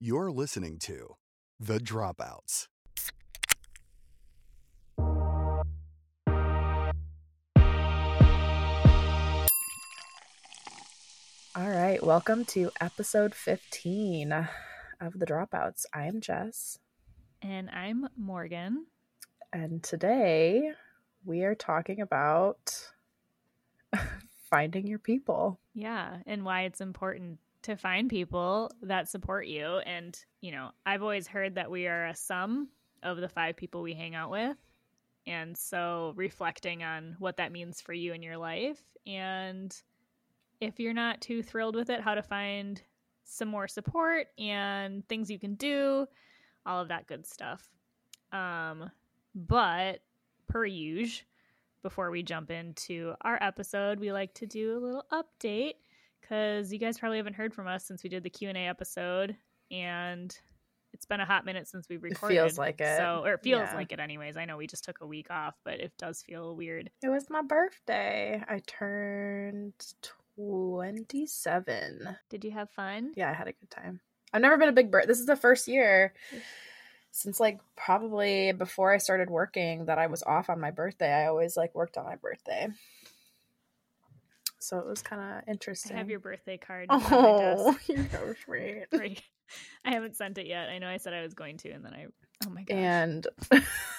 You're listening to The Dropouts. All right, welcome to episode 15 of The Dropouts. I am Jess, And I'm Morgan. and today we are talking about finding your people. Yeah, and why it's important to find people that support you. And, you know, I've always heard that we are a sum of the five people we hang out with. And so reflecting on what that means for you in your life. And if you're not too thrilled with it, how to find some more support and things you can do, all of that good stuff. Um, but per usual, before we jump into our episode, we like to do a little update because you guys probably haven't heard from us since we did the Q and A episode, and it's been a hot minute since we've recorded. feels like it. so or it feels Yeah. like it, anyways. I know we just took a week off, but it does feel weird. It was my birthday. I turned 27. Did you have fun? Yeah, I had a good time. I've never been a big bird. This is the first year since like probably before I started working that I was off on my birthday. I always like worked on my birthday. So it was kind of interesting. I have your birthday card. Oh, you're so sweet. I haven't sent it yet. I know I said I was going to, and then I. Oh my gosh. And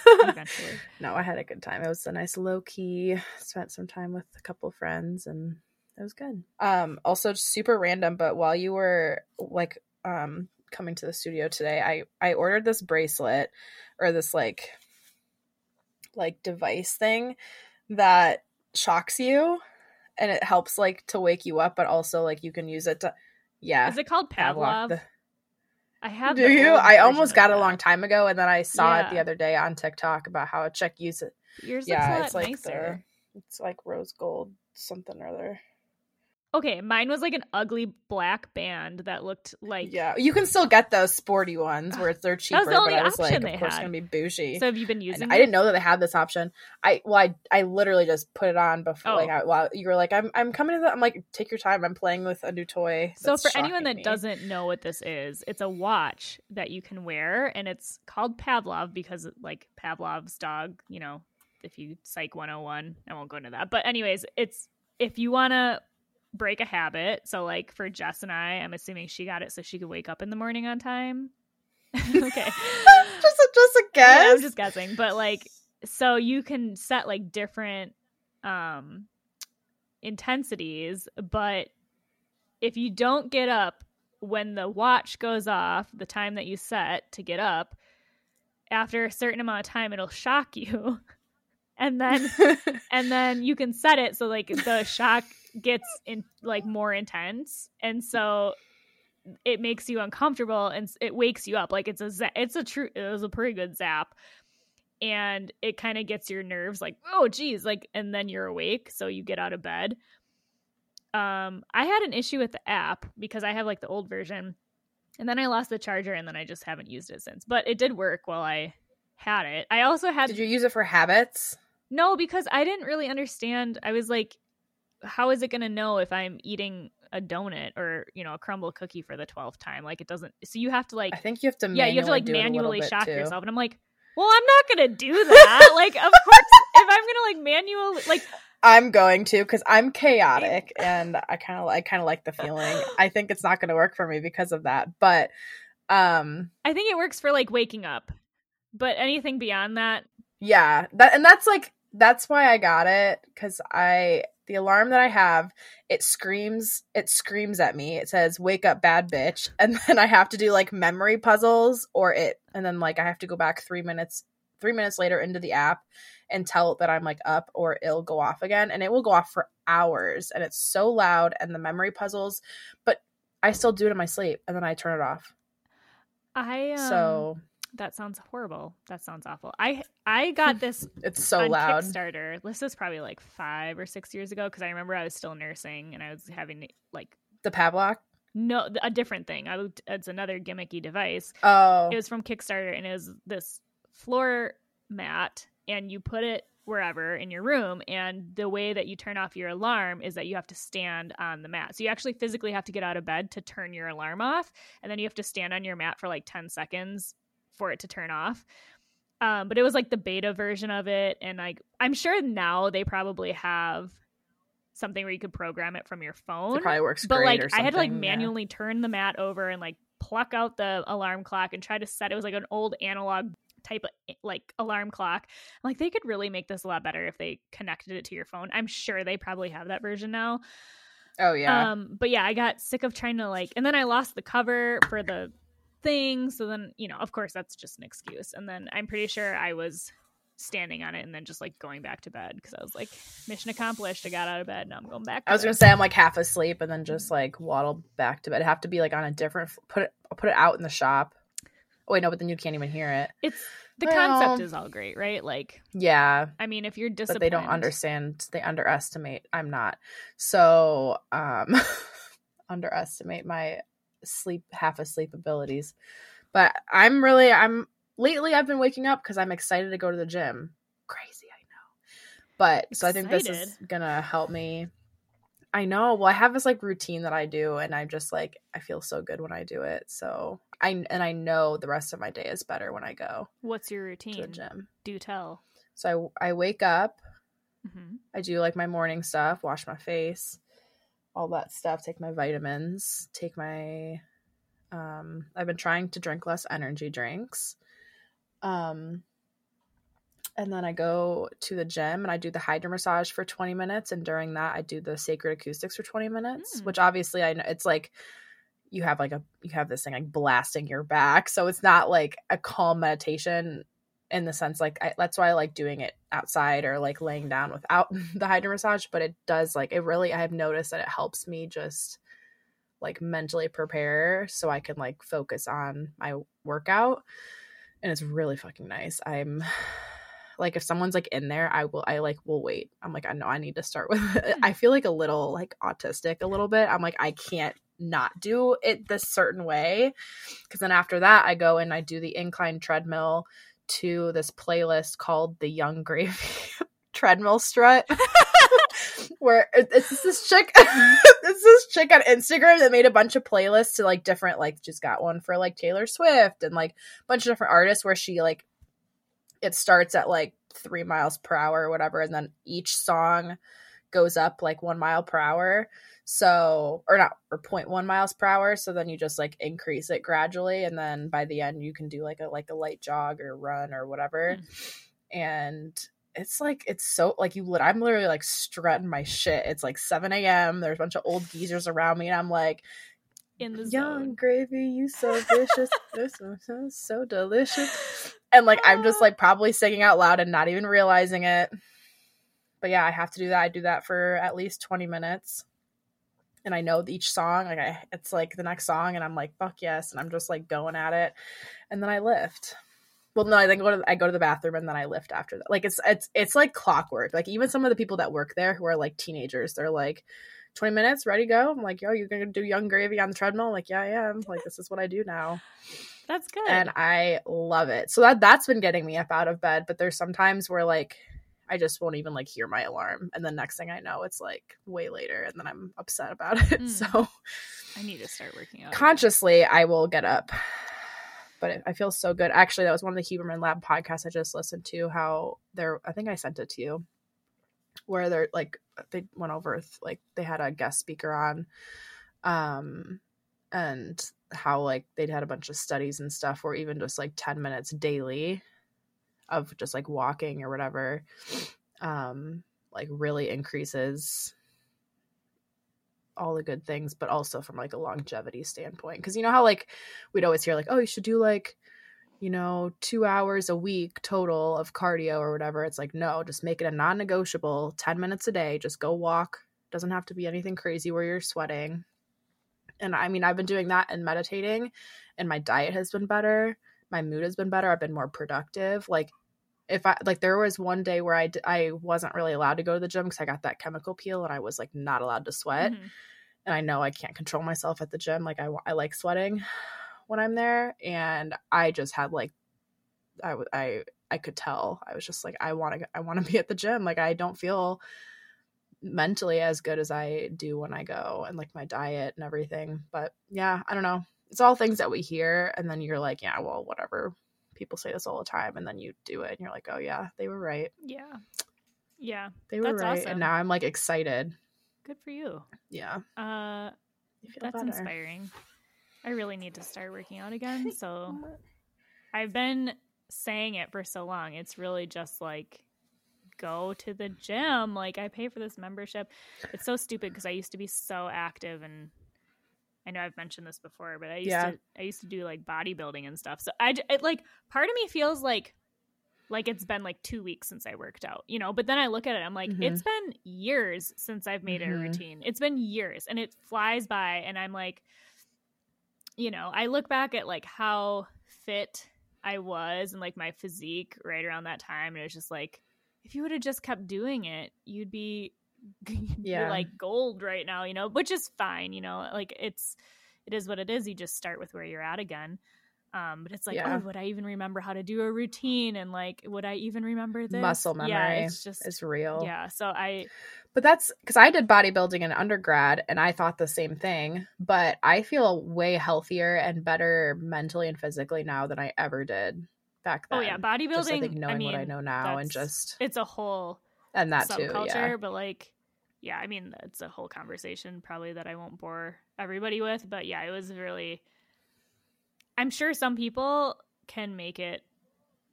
Eventually. no, I had a good time. It was a nice low key. Spent some time with a couple friends, and it was good. Um, also super random, but while you were like um coming to the studio today, I I ordered this bracelet or this like like device thing that shocks you and it helps like to wake you up, but also like you can use it to yeah. Is it called Pavlok? the- I have. Do you? I almost got it a long time ago, and then I saw it the other day on TikTok about how a chick uses it. Yours yeah, looks it's like nicer. the it's like rose gold something or other. Okay, mine was like an ugly black band that looked like. yeah, you can still get those sporty ones where it's they're cheaper. was the only but I was like, option of course, had. gonna be bougie. So have you been using? I didn't know that they had this option. I well, I I literally just put it on before Oh. like I, while you were like, I'm I'm coming to the. I'm like, take your time. I'm playing with a new toy. So for anyone that me. doesn't know what this is, it's a watch that you can wear, and it's called Pavlok because like Pavlov's dog. You know, if you Psych 101, I won't go into that. But anyways, it's if you want to break a habit. So like for Jess and I, I'm assuming she got it so she could wake up in the morning on time. okay. just a, just a guess. Yeah, I'm just guessing, but like, so you can set like different um intensities, but if you don't get up when the watch goes off, the time that you set to get up, after a certain amount of time, it'll shock you, and then and then you can set it so like the shock gets in like more intense, and so it makes you uncomfortable and it wakes you up like it's a it's a true it was a pretty good zap and it kind of gets your nerves like oh geez like and then you're awake so you get out of bed um i had an issue with the app because i have like the old version and then i lost the charger and then i just haven't used it since but it did work while i had it i also had Did you use it for habits? no, because I didn't really understand. I was like, how is it going to know if I'm eating a donut or, you know, a crumble cookie for the 12th time? Like, it doesn't. So you have to, like, I think you have to. yeah, you have to, like, do it a little manually shock too. yourself. And I'm like, well, I'm not going to do that. like, of course, if I'm going to, like, manually, like, I'm going to because I'm chaotic and I kind of I kind of like the feeling. I think it's not going to work for me because of that. But um I think it works for, like, waking up. But anything beyond that, yeah, that and that's like that's why I got it cuz I the alarm that I have it screams it screams at me. It says wake up bad bitch and then I have to do like memory puzzles or it and then like I have to go back 3 minutes 3 minutes later into the app and tell it that I'm like up or it'll go off again and it will go off for hours and it's so loud and the memory puzzles but I still do it in my sleep and then I turn it off. I, um, so that sounds horrible. That sounds awful. I, I got this it's so on loud. Kickstarter. This was probably like five or six years ago because I remember I was still nursing and I was having like The Pavlok? no a different thing. I looked, it's another gimmicky device. Oh. It was from Kickstarter and it was this floor mat and you put it wherever in your room and the way that you turn off your alarm is that you have to stand on the mat so you actually physically have to get out of bed to turn your alarm off and then you have to stand on your mat for like 10 seconds for it to turn off. Um, but it was like the beta version of it and like i'm sure now they probably have something where you could program it from your phone. It probably works but like i had to like something, yeah. manually turn the mat over and like pluck out the alarm clock and try to set it was like an old analog type of eh, like alarm clock. I'm like they could really make this a lot better if they connected it to your phone. I'm sure they probably have that version now. Oh yeah. um but yeah i got sick of trying to like and then i lost the cover for the thing so then you know of course that's just an excuse and then i'm pretty sure i was standing on it and then just like going back to bed because i was like mission accomplished i got out of bed now i'm going back to I was gonna say I'm like half asleep and then just like waddle back to bed. It'd have to be like on a different put it I'll put it out in the shop. Oh wait, no, but then you can't even hear it. it's the Well- concept is all great right like Yeah, i mean if you're but disappointed they don't understand. They underestimate. I'm not. So um underestimate my sleep half asleep abilities. But I'm really I'm lately I've been waking up because I'm excited to go to the gym. Crazy, I know. But so I think this is gonna help me. I know. Well, I have this like routine that I do, and I'm just like I feel so good when I do it. So I and I know the rest of my day is better when I go what's your to the routine gym. do tell So I I wake up, hmm I do like my morning stuff, wash my face, all that stuff, take my vitamins, take my um I've been trying to drink less energy drinks. Um and then I go to the gym and I do the hydro massage for 20 minutes and during that I do the sacred acoustics for 20 minutes, Mm. which obviously I know it's like you have like a you have this thing like blasting your back, so it's not like a calm meditation in the sense like I, that's why I like doing it outside or like laying down without the hydro massage. But it does like it really I have noticed that it helps me just like mentally prepare so I can like focus on my workout, and it's really fucking nice. I'm like if someone's like in there, I will I like will wait. I'm like I know I need to start with. It. I feel like a little like autistic a little bit. I'm like I can't not do it this certain way because then after that I go and I do the incline treadmill to this playlist called the Yung Gravy Treadmill Strut. Where it- it's this chick, mm-hmm. it's this chick on Instagram that made a bunch of playlists to like different, like just got one for like Taylor Swift and like a bunch of different artists where she like it starts at like three miles per hour or whatever, and then each song goes up like one mile per hour. So, or not, or 0.1 miles per hour. So then you just like increase it gradually, and then by the end you can do like a like a light jog or run or whatever. Hmm. And it's like it's so like you. lit- I'm literally like strutting my shit. It's like 7 a.m. There's a bunch of old geezers around me, and I'm like, in the Young zone. gravy, you so vicious, This one sounds so delicious. And like I'm just ah. like probably singing out loud and not even realizing it. But yeah, I have to do that. I do that for at least 20 minutes. And I know each song, like I it's like the next song, and I'm like, fuck yes, and I'm just like going at it. And then I lift. Well, no, I then go to I go to the bathroom and then I lift after that. Like it's it's it's like clockwork. Like even some of the people that work there who are like teenagers, they're like, 20 minutes, ready go. I'm like, yo, you're gonna do Yung Gravy on the treadmill? I'm like, yeah, I am. Like, this is what I do now. That's good. And I love it. So that that's been getting me up out of bed. But there's sometimes where like I just won't even like hear my alarm. And the next thing I know, it's like way later and then I'm upset about it. Mm. So I need to start working out. consciously I will get up. But it, I feel so good. Actually, that was one of the Huberman Lab podcasts I just listened to. How they're, I think I sent it to you, where they're like they went over like they had a guest speaker on, um, and how like they'd had a bunch of studies and stuff where even just like ten minutes daily of just like walking or whatever, um, like really increases all the good things, but also from like a longevity standpoint. Because you know how like we'd always hear like, oh, you should do like, you know, two hours a week total of cardio or whatever. It's like, no, just make it a non-negotiable, 10 minutes a day. Just go walk. Doesn't have to be anything crazy where you're sweating. And I mean, I've been doing that and meditating, and my diet has been better. My mood has been better. I've been more productive. Like, if I like, there was one day where I d- I wasn't really allowed to go to the gym because I got that chemical peel and I was like not allowed to sweat Mhm. and I know I can't control myself at the gym. Like I, I like sweating when I'm there, and I just had like, I I I could tell. I was just like, I want to, I want to be at the gym. Like, I don't feel mentally as good as I do when I go and like my diet and everything. But yeah, I don't know. It's all things that we hear. And then you're like, yeah, well, whatever. People say this all the time. And then you do it and you're like, oh, yeah, they were right. Yeah. Yeah. They were That's right. awesome. And now I'm like excited. Good for you. Yeah. Uh, that's better. inspiring. I really need to start working out again. So I've been saying it for so long. It's really just like go to the gym. Like I pay for this membership. It's so stupid because I used to be so active and I know I've mentioned this before, but I used Yeah. to I used to do like bodybuilding and stuff. So I it, like part of me feels like like it's been like 2 weeks since I worked out, you know, but then I look at it I'm like Mhm. it's been years since I've made it a routine. It's been years and it flies by and I'm like you know, I look back at like how fit I was and like my physique right around that time, and it was just like, if you would have just kept doing it, you'd be, Yeah. like gold right now, you know, which is fine, you know, like it's, it is what it is. You just start with where you're at again. Um, but it's like, Yeah. oh, would I even remember how to do a routine? And like, would I even remember this? Muscle memory Yeah, it's just, It's real. yeah. So I, But that's because I did bodybuilding in undergrad and I thought the same thing. But I feel way healthier and better mentally and physically now than I ever did back then. oh yeah, bodybuilding. Just I think knowing mean, what I know now and just it's a whole and that too. Yeah. but like, yeah, I mean, it's a whole conversation probably that I won't bore everybody with. But yeah, it was really. I'm sure some people can make it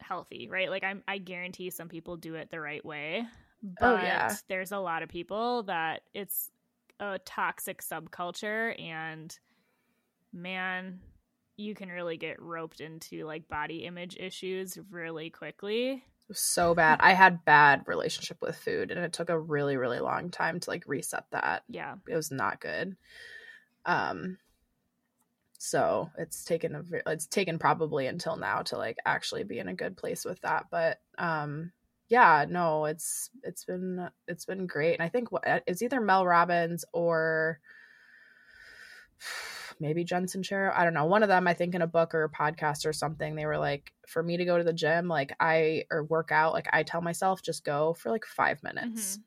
healthy, right? Like I'm, I guarantee some people do it the right way. But Oh, yeah. there's a lot of people that it's a toxic subculture, and man, you can really get roped into like body image issues really quickly. So bad. I had bad relationship with food and it took a really, really long time to like reset that. Yeah. It was not good. Um so it's taken a it's taken probably until now to like actually be in a good place with that but um yeah no it's it's been it's been great and i think what it's either mel robbins or maybe Jen Sincero. i don't know one of them i think in a book or a podcast or something they were like for me to go to the gym like i or work out like i tell myself just go for like five minutes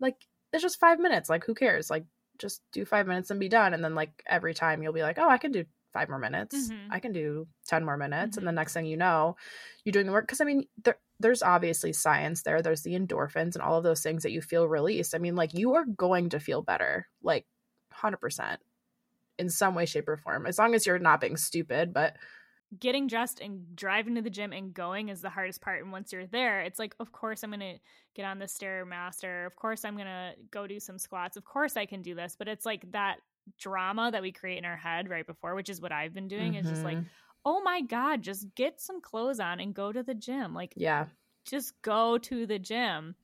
like it's just five minutes like who cares like just do five minutes and be done and then like every time you'll be like oh i can do five more minutes Mhm. i can do 10 more minutes Mhm. and the next thing you know you're doing the work because i mean there, there's obviously science there there's the endorphins and all of those things that you feel released i mean like you are going to feel better like 100% in some way shape or form as long as you're not being stupid but getting dressed and driving to the gym and going is the hardest part. And once you're there, it's like, of course, I'm going to get on the Stairmaster. Of course, I'm going to go do some squats. Of course, I can do this. But it's like that drama that we create in our head right before, which is what I've been doing, is just like, Mhm. oh my God, just get some clothes on and go to the gym. Like, yeah just go to the gym.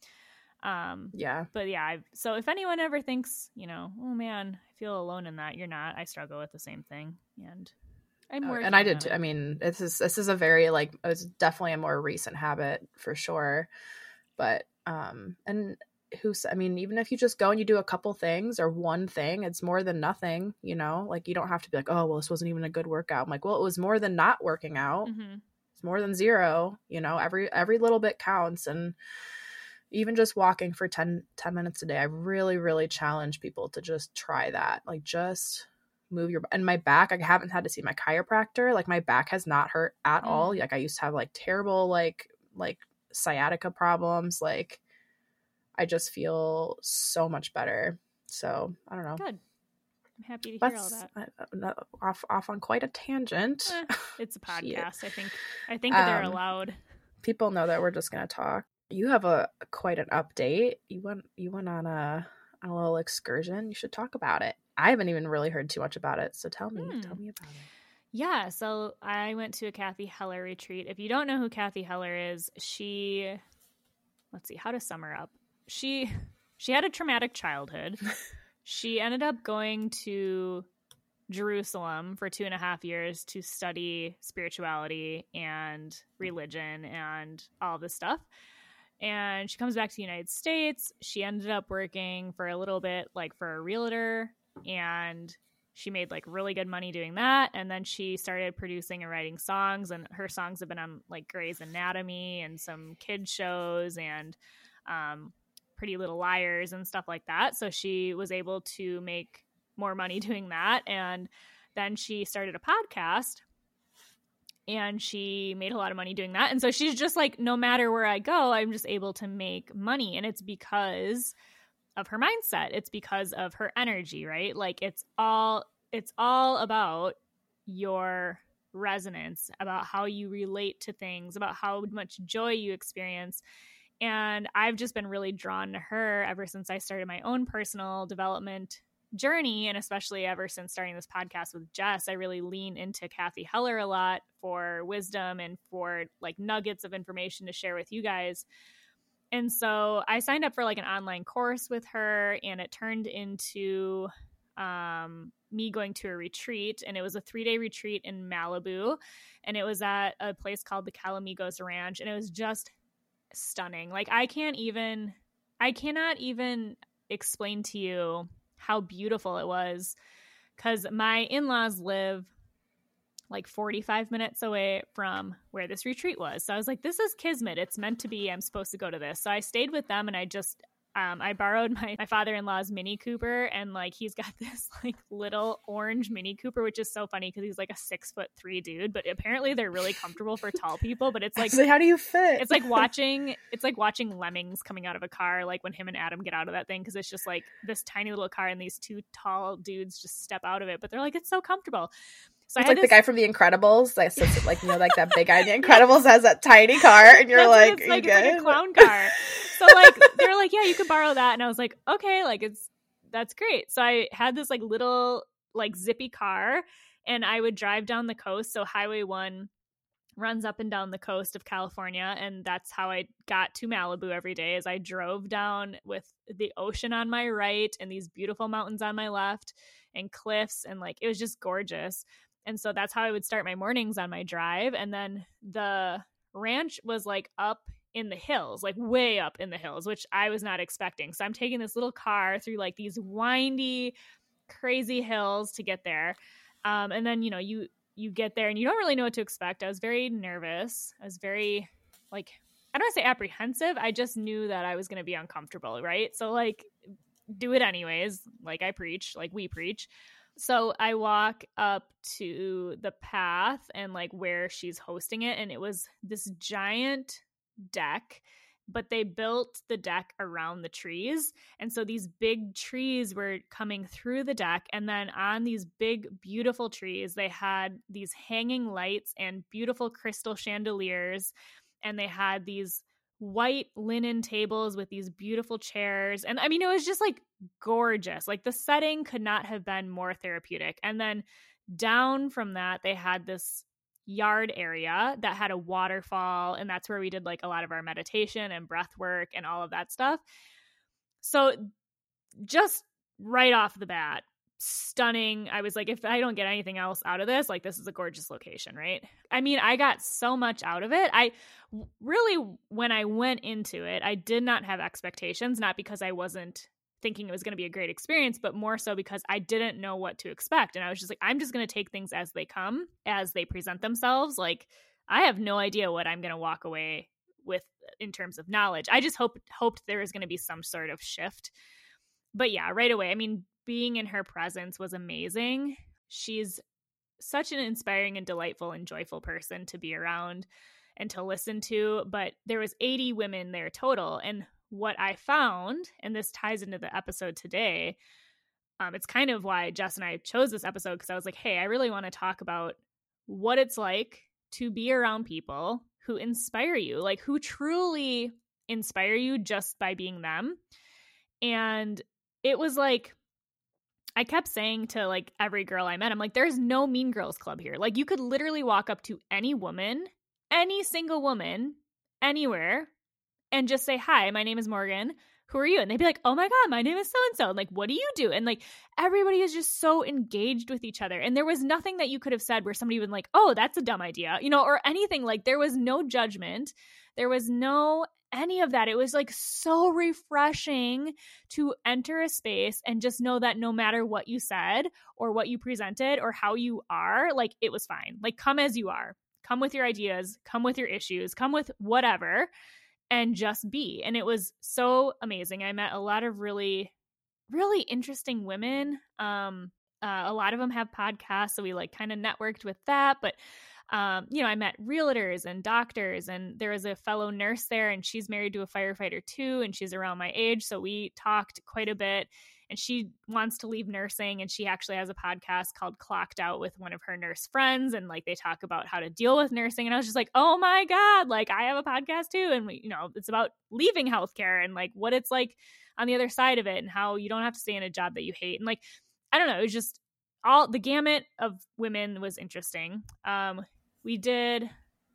Um, yeah but yeah, I've, so if anyone ever thinks, you know, oh man, feel alone in that, you're not. I struggle with the same thing, and I'm Oh, working and I did too. I mean, this is this is a very like it's definitely a more recent habit for sure. But um and who's I mean, even if you just go and you do a couple things or one thing, it's more than nothing, you know? Like you don't have to be like, "Oh, well, this wasn't even a good workout." I'm like, "Well, it was more than not working out. Mhm. It's more than zero, you know? Every every little bit counts and even just walking for 10, 10 minutes a day, I really, really challenge people to just try that. Like, just move your and my back. I haven't had to see my chiropractor. Like, my back has not hurt at Mm. all. Like, I used to have like terrible like like sciatica problems. Like, I just feel so much better. So I don't know. Good. I'm happy to hear all that. uh, off off on quite a tangent. Eh, It's a podcast. I think. I think that they're Um, allowed. people know that we're just gonna talk. You have a quite an update. You went you went on a on a little excursion. You should talk about it. I haven't even really heard too much about it. So tell me, Hmm. tell me about it. Yeah. So I went to a Cathy Heller retreat. If you don't know who Cathy Heller is, she. Let's see how to sum her up. She she had a traumatic childhood. she ended up going to Jerusalem for two and a half years to study spirituality and religion and all this stuff. And she comes back to the United States. She ended up working for a little bit, like for a realtor, and she made like really good money doing that and then she started producing and writing songs and her songs have been on like Grey's Anatomy and some kid shows and um, Pretty Little Liars and stuff like that. So she was able to make more money doing that and then she started a podcast and she made a lot of money doing that. And so she's just like no matter where I go, I'm just able to make money and it's because of her mindset. It's because of her energy, right? Like it's all it's all about your resonance, about how you relate to things, about how much joy you experience. And I've just been really drawn to her ever since I started my own personal development journey and especially ever since starting this podcast with Jess, I really lean into Cathy Heller a lot for wisdom and for like nuggets of information to share with you guys. And so I signed up for like an online course with her, and it turned into um, me going to a retreat. And it was a three day retreat in Malibu. And it was at a place called the Calamigos Ranch. And it was just stunning. Like, I can't even, I cannot even explain to you how beautiful it was because my in laws live like 45 minutes away from where this retreat was. So I was like, this is Kismet. It's meant to be. I'm supposed to go to this. So I stayed with them and I just, um, I borrowed my, my father in law's Mini Cooper and like he's got this like little orange Mini Cooper, which is so funny because he's like a six foot three dude, but apparently they're really comfortable for tall people. But it's like, so how do you fit? It's like watching, it's like watching lemmings coming out of a car, like when him and Adam get out of that thing because it's just like this tiny little car and these two tall dudes just step out of it, but they're like, it's so comfortable. So it's like this... the guy from The Incredibles, like sits like you know, like that big guy in The Incredibles has that tiny car, and you're like, it's like, it's like a clown car. so like they're like, yeah, you can borrow that, and I was like, okay, like it's that's great. So I had this like little like zippy car, and I would drive down the coast. So Highway One runs up and down the coast of California, and that's how I got to Malibu every day. As I drove down with the ocean on my right and these beautiful mountains on my left and cliffs and like it was just gorgeous and so that's how I would start my mornings on my drive. And then the ranch was like up in the hills, like way up in the hills, which I was not expecting. So I'm taking this little car through like these windy, crazy hills to get there. Um, and then, you know, you you get there and you don't really know what to expect. I was very nervous. I was very like I don't say apprehensive. I just knew that I was going to be uncomfortable, right? So like do it anyways, like I preach, like we preach. So I walk up to the path and like where she's hosting it, and it was this giant deck, but they built the deck around the trees. And so these big trees were coming through the deck. And then on these big, beautiful trees, they had these hanging lights and beautiful crystal chandeliers. And they had these white linen tables with these beautiful chairs. And I mean, it was just like gorgeous. Like the setting could not have been more therapeutic. And then down from that, they had this yard area that had a waterfall. And that's where we did like a lot of our meditation and breath work and all of that stuff. So just right off the bat, stunning. I was like, if I don't get anything else out of this, like this is a gorgeous location, right? I mean, I got so much out of it. I really, when I went into it, I did not have expectations, not because I wasn't thinking it was going to be a great experience, but more so because I didn't know what to expect. And I was just like, I'm just going to take things as they come, as they present themselves. Like, I have no idea what I'm going to walk away with in terms of knowledge. I just hoped hoped there was going to be some sort of shift. But yeah, right away. I mean, being in her presence was amazing. She's such an inspiring and delightful and joyful person to be around and to listen to, but there was 80 women there total and what I found and this ties into the episode today, um, it's kind of why Jess and I chose this episode because I was like, hey, I really want to talk about what it's like to be around people who inspire you, like who truly inspire you just by being them. And it was like I kept saying to like every girl I met, I'm like, there's no mean girls club here. Like, you could literally walk up to any woman, any single woman, anywhere, and just say, Hi, my name is Morgan. Who are you? And they'd be like, Oh my God, my name is so and so. Like, what do you do? And like, everybody is just so engaged with each other. And there was nothing that you could have said where somebody would like, Oh, that's a dumb idea, you know, or anything. Like, there was no judgment. There was no any of that. It was like so refreshing to enter a space and just know that no matter what you said or what you presented or how you are, like it was fine. Like come as you are. Come with your ideas, come with your issues, come with whatever and just be. And it was so amazing. I met a lot of really really interesting women. Um uh, a lot of them have podcasts, so we like kind of networked with that, but um, you know, I met realtors and doctors, and there was a fellow nurse there, and she's married to a firefighter too, and she's around my age. So we talked quite a bit. And she wants to leave nursing, and she actually has a podcast called Clocked Out with one of her nurse friends, and like they talk about how to deal with nursing. And I was just like, oh my god, like I have a podcast too, and we, you know, it's about leaving healthcare and like what it's like on the other side of it, and how you don't have to stay in a job that you hate, and like I don't know, it was just all the gamut of women was interesting. Um, we did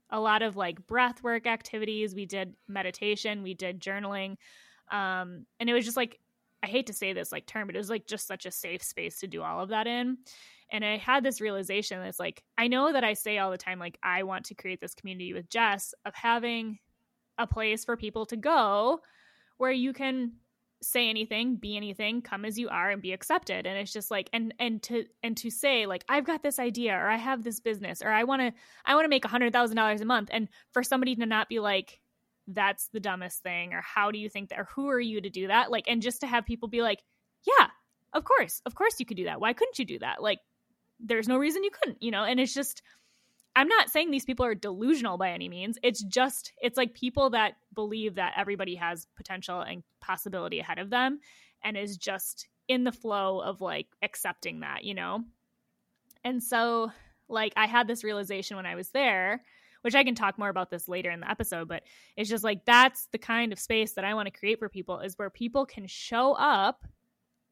a lot of like breath work activities. We did meditation. We did journaling. Um and it was just like i hate to say this like term but it was like just such a safe space to do all of that in. And i had this realization that's like i know that i say all the time like i want to create this community with jess of having a place for people to go where you can say anything be anything come as you are and be accepted. And it's just like and and to and to say like i've got this idea or i have this business or i want to i want to make a hundred thousand dollars a month. And for somebody to not be like that's the dumbest thing or how do you think that or who are you to do that? Like and just to have people be like yeah of course of course you could do that. Why couldn't you do that? Like there's no reason you couldn't you know? And it's just I'm not saying these people are delusional by any means. It's just, it's like people that believe that everybody has potential and possibility ahead of them and is just in the flow of like accepting that, you know? And so, like, I had this realization when I was there, which I can talk more about this later in the episode, but it's just like that's the kind of space that I want to create for people is where people can show up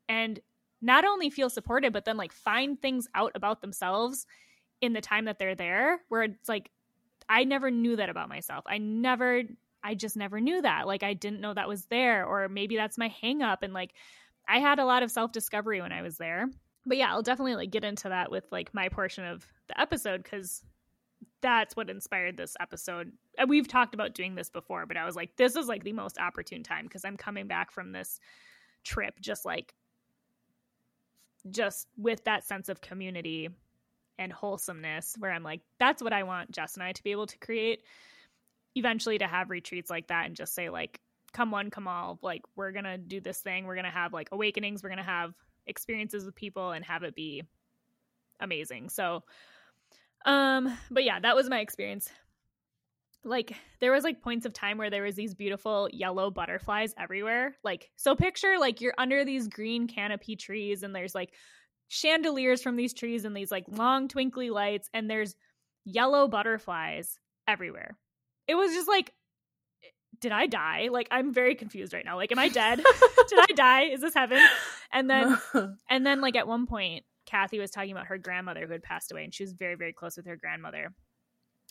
and not only feel supported, but then like find things out about themselves in the time that they're there where it's like I never knew that about myself. I never I just never knew that. Like I didn't know that was there or maybe that's my hang up and like I had a lot of self-discovery when I was there. But yeah, I'll definitely like get into that with like my portion of the episode cuz that's what inspired this episode. We've talked about doing this before, but I was like this is like the most opportune time because I'm coming back from this trip just like just with that sense of community and wholesomeness where I'm like, that's what I want Jess and I to be able to create. Eventually to have retreats like that and just say like, come one, come all, like we're gonna do this thing. We're gonna have like awakenings, we're gonna have experiences with people and have it be amazing. So um, but yeah, that was my experience. Like there was like points of time where there was these beautiful yellow butterflies everywhere. Like so picture like you're under these green canopy trees and there's like chandeliers from these trees and these like long twinkly lights and there's yellow butterflies everywhere. It was just like did I die? Like I'm very confused right now. Like am I dead? did I die? Is this heaven? And then and then like at one point Cathy was talking about her grandmother who had passed away and she was very very close with her grandmother.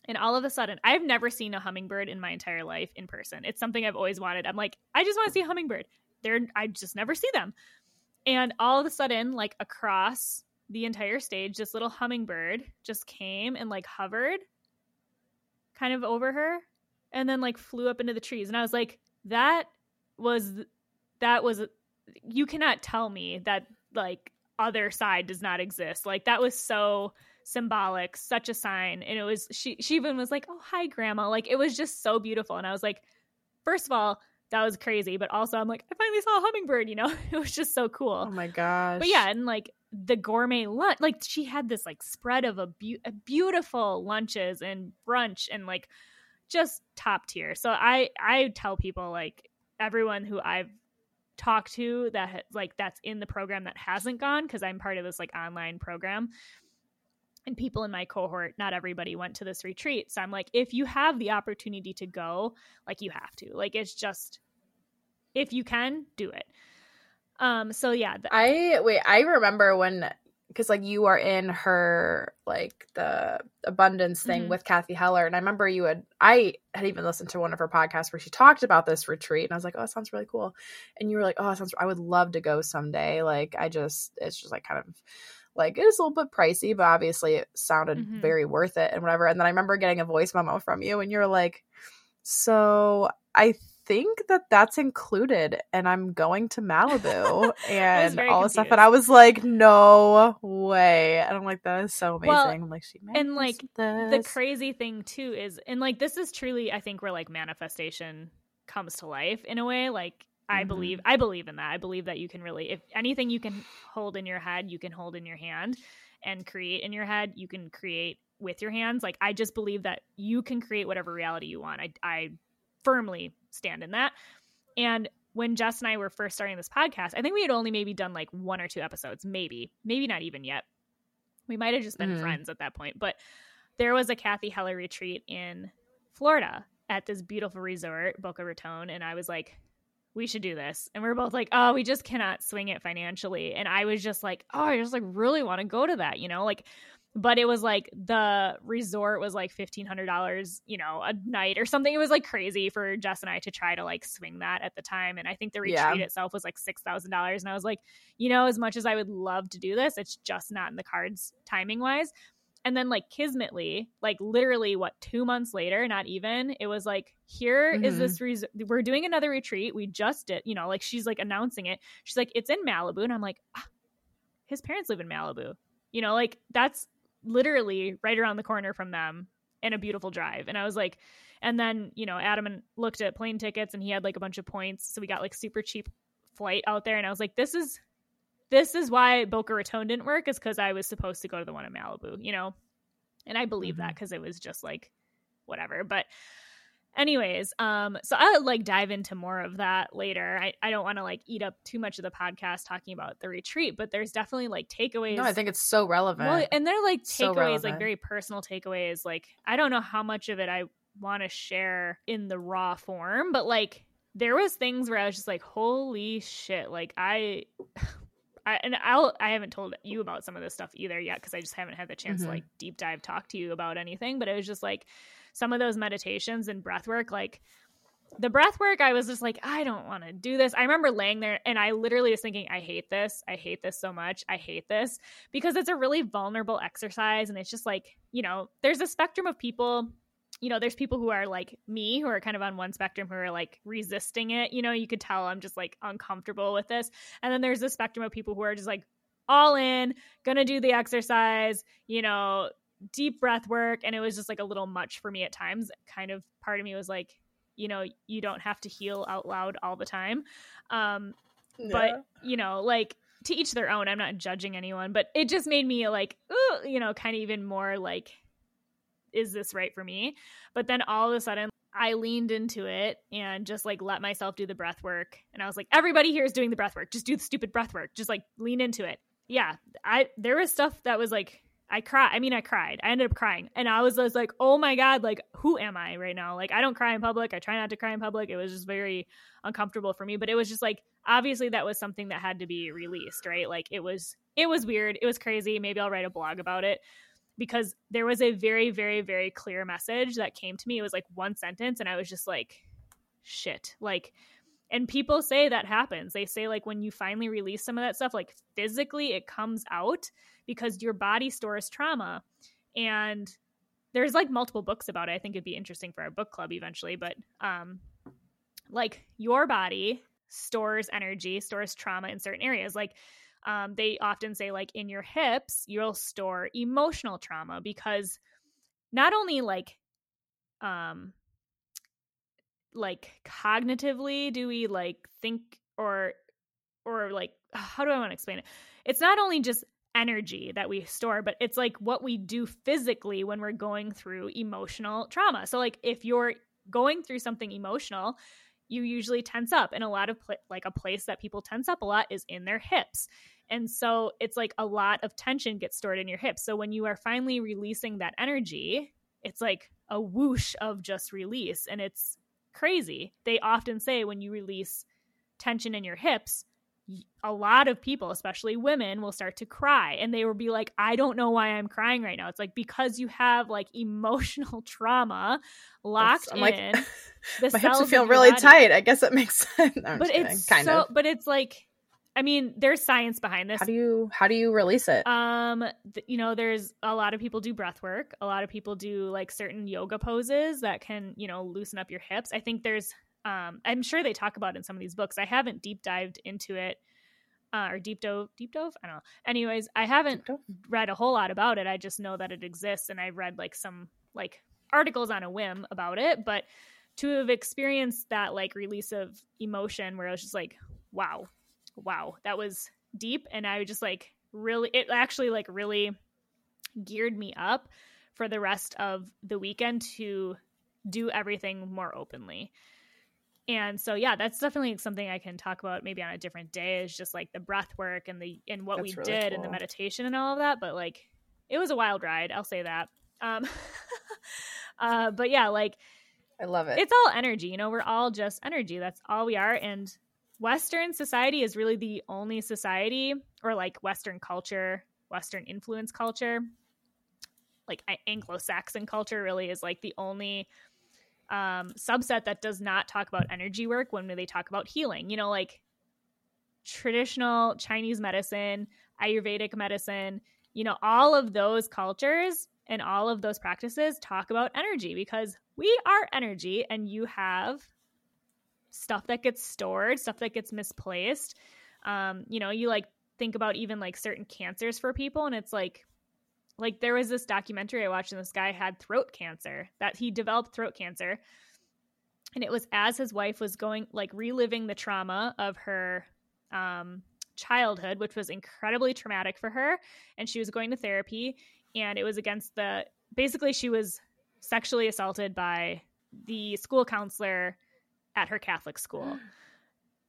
And all of a sudden, I've never seen a hummingbird in my entire life in person. It's something I've always wanted. I'm like, I just want to see a hummingbird. They're I just never see them. And all of a sudden, like across the entire stage, this little hummingbird just came and like hovered kind of over her and then like flew up into the trees. And I was like, that was, that was, you cannot tell me that like other side does not exist. Like that was so symbolic, such a sign. And it was, she, she even was like, oh, hi, grandma. Like it was just so beautiful. And I was like, first of all, that was crazy. But also, I'm like, I finally saw a hummingbird. You know, it was just so cool. Oh my gosh! But yeah, and like the gourmet lunch, like she had this like spread of a, be- a beautiful lunches and brunch and like just top tier. So I I tell people like everyone who I've talked to that like that's in the program that hasn't gone because I'm part of this like online program and people in my cohort, not everybody went to this retreat. So I'm like, if you have the opportunity to go, like you have to. Like it's just if you can, do it. Um so yeah, th- I wait, I remember when because like you are in her like the abundance thing mm-hmm. with Cathy Heller, and I remember you had I had even listened to one of her podcasts where she talked about this retreat, and I was like, oh, that sounds really cool, and you were like, oh, it sounds I would love to go someday. Like I just it's just like kind of like it is a little bit pricey, but obviously it sounded mm-hmm. very worth it and whatever. And then I remember getting a voice memo from you, and you're like, "So I think that that's included and I'm going to Malibu and all this stuff. And I was like, no way. And I'm like, that is so amazing. Well, I'm like, she and, like, the crazy thing too is and like this is truly i think where like manifestation comes to life in a way like i Mhm. believe i believe in that. I believe that you can really if anything you can hold in your head you can hold in your hand and create in your head. You can create with your hands. Like i just believe that you can create whatever reality you want. I, I firmly stand in that. And when jess and i were first starting this podcast i think we had only maybe done like one or two episodes maybe maybe not even yet. We might have just been Mhm. friends at that point but there was a Cathy Heller retreat in Florida at this beautiful resort, Boca Raton, and I was like, we should do this. And we are both like, oh, we just cannot swing it financially. And I was just like, oh, I just like really want to go to that, you know, like. But it was like the resort was like fifteen hundred dollars, you know, a night or something. It was like crazy for Jess and I to try to like swing that at the time. And I think the retreat Yeah. itself was like six thousand dollars. And I was like, you know, as much as I would love to do this, it's just not in the cards timing wise and then like kismetly like literally what two months later not even it was like here is Mhm. this res- we're doing another retreat we just did you know like she's like announcing it she's like it's in malibu and i'm like ah, his parents live in malibu you know like that's literally right around the corner from them and a beautiful drive and i was like and then you know adam and looked at plane tickets and he had like a bunch of points so we got like super cheap flight out there and i was like this is this is why Boca Raton didn't work is because I was supposed to go to the one in Malibu, you know? And I believe that Mhm. because it was just like whatever. But anyways, um, so I'll like dive into more of that later. I, I don't want to like eat up too much of the podcast talking about the retreat, but there's definitely like takeaways. No, I think it's so relevant. well, and they're like So takeaways, like very personal takeaways. Like I don't know how much of it I want to share in the raw form, but like there was things where I was just like, holy shit! Like I, I and I'll I haven't told you about some of this stuff either yet because I just haven't had the chance Mhm. to like deep dive talk to you about anything. But it was just like some of those meditations and breath work, like. The breath work, I was just like, I don't want to do this. I remember laying there and I literally was thinking, I hate this. I hate this so much. I hate this because it's a really vulnerable exercise and it's just like you know there's a spectrum of people you know there's people who are like me who are kind of on one spectrum who are like resisting it you know you could tell i'm just like uncomfortable with this. And then there's a spectrum of people who are just like all in gonna do the exercise you know deep breath work. And it was just like a little much for me at times. Kind of part of me was like you know you don't have to heal out loud all the time. Um but you know like to each their own. I'm not judging anyone but it just made me like ooh, you know kind of even more like is this right for me but then all of a sudden i leaned into it and just like let myself do the breath work and i was like everybody here is doing the breath work just do the stupid breath work just like lean into it yeah i there was stuff that was like I cry. I mean, I cried. I ended up crying, and I was, was like, "Oh my god! Like, who am I right now? Like, I don't cry in public. I try not to cry in public. It was just very uncomfortable for me. But it was just like, obviously, that was something that had to be released, right? Like, it was, it was weird. It was crazy. Maybe I'll write a blog about it because there was a very, very, very clear message that came to me. It was like one sentence, and I was just like, shit, like. And people say that happens. They say, like, when you finally release some of that stuff, like physically it comes out because your body stores trauma. And there's like multiple books about it. I think it'd be interesting for our book club eventually. But um, like your body stores energy, stores trauma in certain areas. Like um, they often say, like in your hips, you'll store emotional trauma because not only like um like cognitively do we like think or or like how do I want to explain it? It's not only just energy that we store, but it's like what we do physically when we're going through emotional trauma. So like if you're going through something emotional, you usually tense up and a lot of pla- like a place that people tense up a lot is in their hips. And so it's like a lot of tension gets stored in your hips. So when you are finally releasing that energy, it's like a whoosh of just release and it's crazy. They often say when you release tension in your hips, a lot of people, especially women, will start to cry and they will be like, I don't know why I'm crying right now. It's like because you have like emotional trauma locked like, in. the my hips feel really body. tight. I guess it makes sense. No, But it's kind so, of. but it's like, I mean, there's science behind this. How do you how do you release it? Um, th- you know, there's a lot of people do breath work. A lot of people do like certain yoga poses that can, you know, loosen up your hips. I think there's um, I'm sure they talk about in some of these books. I haven't deep dived into it uh, or deep dove, deep dove. I don't know. Anyways, I haven't read a whole lot about it. I just know that it exists, and I've read like some like articles on a whim about it. But to have experienced that like release of emotion, where I was just like, wow, wow, that was deep, and I just like really, it actually like really geared me up for the rest of the weekend to do everything more openly. And so yeah, that's definitely something I can talk about maybe on a different day is just like the breath work and the and what that's we really did cool. and the meditation and all of that. But like it was a wild ride, I'll say that. Um uh but yeah, like I love it. It's all energy, you know, we're all just energy. That's all we are. And Western society is really the only society or like Western culture, Western influence culture like Anglo-Saxon culture really is like the only um, subset that does not talk about energy work when they talk about healing. You know, like traditional Chinese medicine, Ayurvedic medicine, you know, all of those cultures and all of those practices talk about energy because we are energy and you have stuff that gets stored, stuff that gets misplaced. Um, you know, you like think about even like certain cancers for people and it's like like there was this documentary I watched and this guy had throat cancer that he developed throat cancer. And it was as his wife was going like reliving the trauma of her um childhood, which was incredibly traumatic for her, and she was going to therapy and it was against the basically she was sexually assaulted by the school counselor at her Catholic school.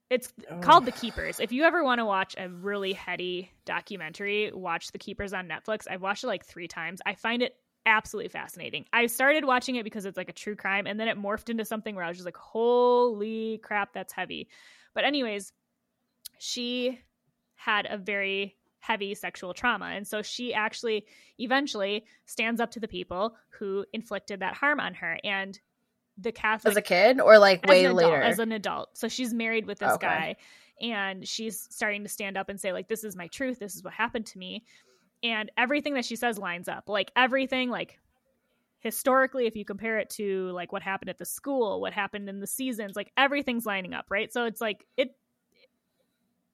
It's oh. called The Keepers. If you ever want to watch a really heady documentary, watch The Keepers on Netflix. I've watched it like three times. I find it absolutely fascinating. I started watching it because it's like a true crime, and then it morphed into something where I was just like, holy crap, that's heavy. But, anyways, she had a very heavy sexual trauma. And so she actually eventually stands up to the people who inflicted that harm on her. And the Catholic as a kid or like way as later as an adult. So she's married with this okay. guy and she's starting to stand up and say like this is my truth, this is what happened to me. And everything that she says lines up. Like everything like historically if you compare it to like what happened at the school, what happened in the seasons, like everything's lining up, right? So it's like it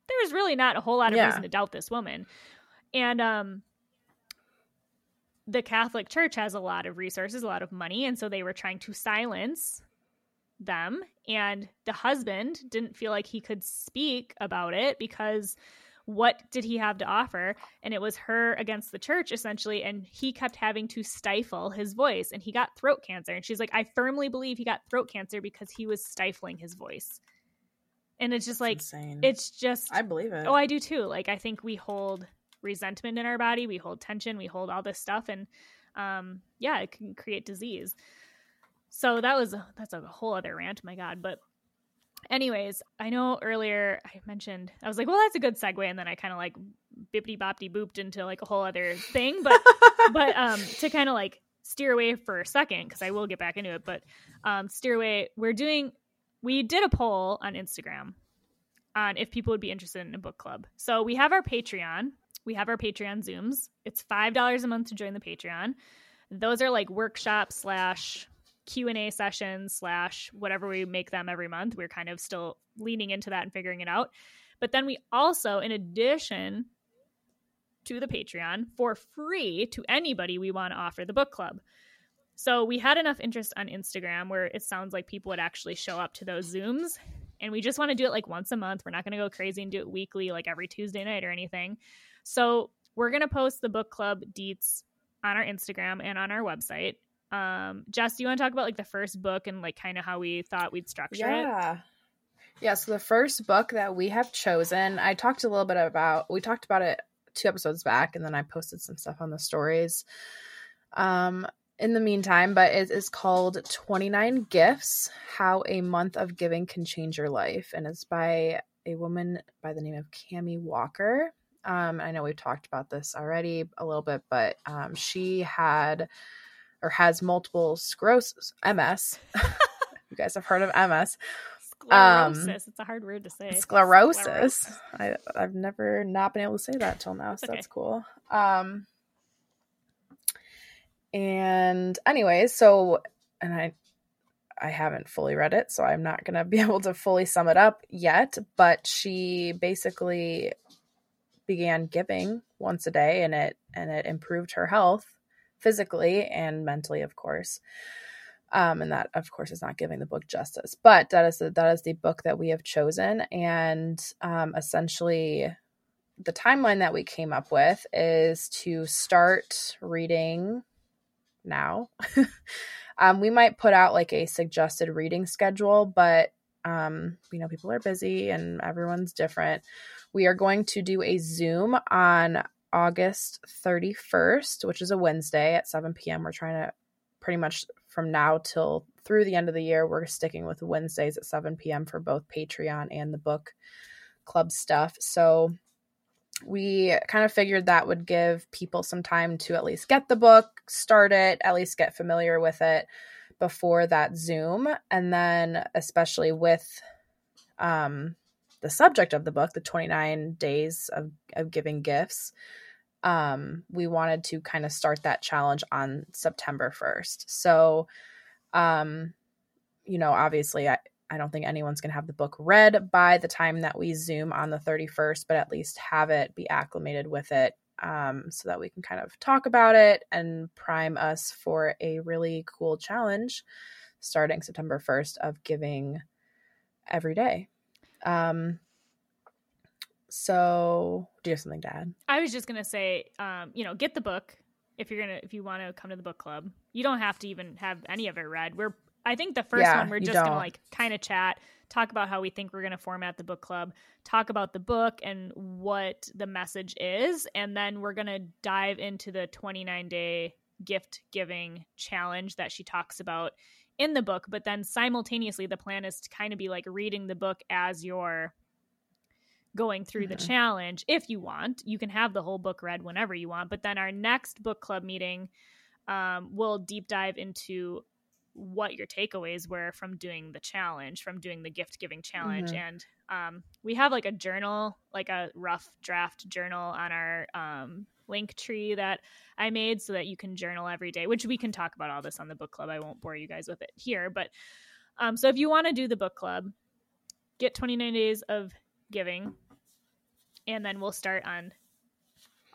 there's really not a whole lot of yeah. reason to doubt this woman. And um the Catholic Church has a lot of resources, a lot of money, and so they were trying to silence them. And the husband didn't feel like he could speak about it because what did he have to offer? And it was her against the church, essentially. And he kept having to stifle his voice, and he got throat cancer. And she's like, I firmly believe he got throat cancer because he was stifling his voice. And it's just like, it's just, I believe it. Oh, I do too. Like, I think we hold resentment in our body. We hold tension we hold all this stuff and um yeah it can create disease. So that was that's a whole other rant my god but anyways i know earlier i mentioned i was like well that's a good segue and then i kind of like bippity boppity booped into like a whole other thing but but um to kind of like steer away for a second because i will get back into it but um steer away we're doing we did a poll on instagram on if people would be interested in a book club. So we have our patreon we have our Patreon Zooms. It's $5 a month to join the Patreon. Those are like workshop slash Q&A sessions slash whatever we make them every month. We're kind of still leaning into that and figuring it out. But then we also, in addition to the Patreon, for free to anybody, we want to offer the book club. So we had enough interest on Instagram where it sounds like people would actually show up to those Zooms. And we just want to do it like once a month. We're not going to go crazy and do it weekly, like every Tuesday night or anything. So we're going to post the book club deets on our Instagram and on our website. Um, Jess, do you want to talk about like the first book and like kind of how we thought we'd structure yeah. it? Yeah. Yeah. So the first book that we have chosen, I talked a little bit about, we talked about it two episodes back and then I posted some stuff on the stories. Um, in the meantime, but it is called 29 Gifts How a Month of Giving Can Change Your Life. And it's by a woman by the name of Cami Walker. Um, I know we've talked about this already a little bit, but um, she had or has multiple sclerosis, MS. you guys have heard of MS. Sclerosis. Um, it's a hard word to say. Sclerosis. sclerosis. I, have never not been able to say that till now, so okay. that's cool. Um, and anyways, so and I I haven't fully read it, so I'm not going to be able to fully sum it up yet. But she basically began giving once a day, and it and it improved her health physically and mentally, of course. Um, and that, of course, is not giving the book justice. But that is the, that is the book that we have chosen, and um, essentially, the timeline that we came up with is to start reading now. um, we might put out like a suggested reading schedule, but um, we know people are busy and everyone's different. We are going to do a Zoom on August 31st, which is a Wednesday at 7 p.m. We're trying to pretty much from now till through the end of the year, we're sticking with Wednesdays at 7 p.m. for both Patreon and the book club stuff. So we kind of figured that would give people some time to at least get the book, start it, at least get familiar with it before that Zoom. And then, especially with um, the subject of the book, the 29 days of, of giving gifts, um, we wanted to kind of start that challenge on September 1st. So, um, you know, obviously, I, I don't think anyone's going to have the book read by the time that we Zoom on the 31st, but at least have it be acclimated with it um, so that we can kind of talk about it and prime us for a really cool challenge starting September 1st of giving every day. Um, so, do you have something to add? I was just going to say, um, you know, get the book if you're going to, if you want to come to the book club. You don't have to even have any of it read. We're I think the first yeah, one we're just gonna like kind of chat, talk about how we think we're gonna format the book club, talk about the book and what the message is, and then we're gonna dive into the 29 day gift giving challenge that she talks about in the book. But then simultaneously, the plan is to kind of be like reading the book as you're going through mm-hmm. the challenge if you want. You can have the whole book read whenever you want. But then our next book club meeting um, will deep dive into what your takeaways were from doing the challenge, from doing the gift giving challenge. Mm-hmm. And um, we have like a journal, like a rough draft journal on our um, link tree that I made so that you can journal every day, which we can talk about all this on the book club. I won't bore you guys with it here. But um, so if you want to do the book club, get 29 days of giving, and then we'll start on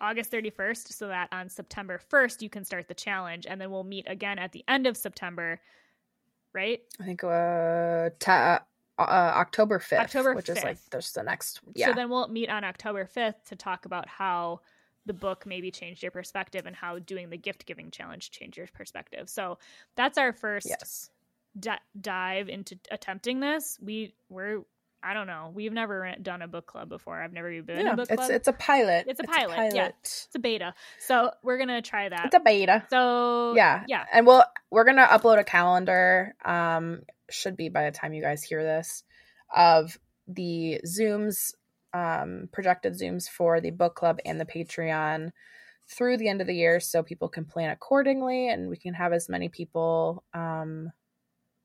August 31st so that on September 1st you can start the challenge and then we'll meet again at the end of September, right? I think uh, ta- uh, October 5th, October which 5th. is like just the next yeah. So then we'll meet on October 5th to talk about how the book maybe changed your perspective and how doing the gift giving challenge changed your perspective. So that's our first yes. D- dive into attempting this. We we're I don't know. We've never done a book club before. I've never been yeah, a book club. It's, it's a pilot. It's a, it's pilot. a pilot. Yeah, it's a beta. So we're gonna try that. It's a beta. So yeah, yeah, and we'll we're gonna upload a calendar. Um, should be by the time you guys hear this, of the zooms, um, projected zooms for the book club and the Patreon through the end of the year, so people can plan accordingly, and we can have as many people um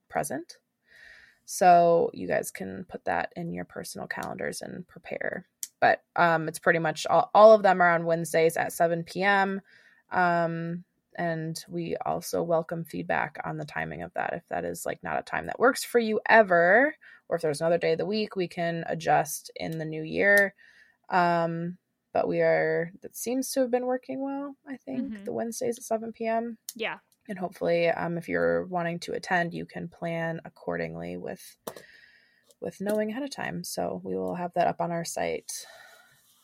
present so you guys can put that in your personal calendars and prepare. But um, it's pretty much all, all of them are on Wednesdays at 7 p.m. Um, and we also welcome feedback on the timing of that. If that is like not a time that works for you ever, or if there's another day of the week, we can adjust in the new year. Um, but we are, that seems to have been working well, I think, mm-hmm. the Wednesdays at 7 p.m. Yeah and hopefully um, if you're wanting to attend you can plan accordingly with with knowing ahead of time so we will have that up on our site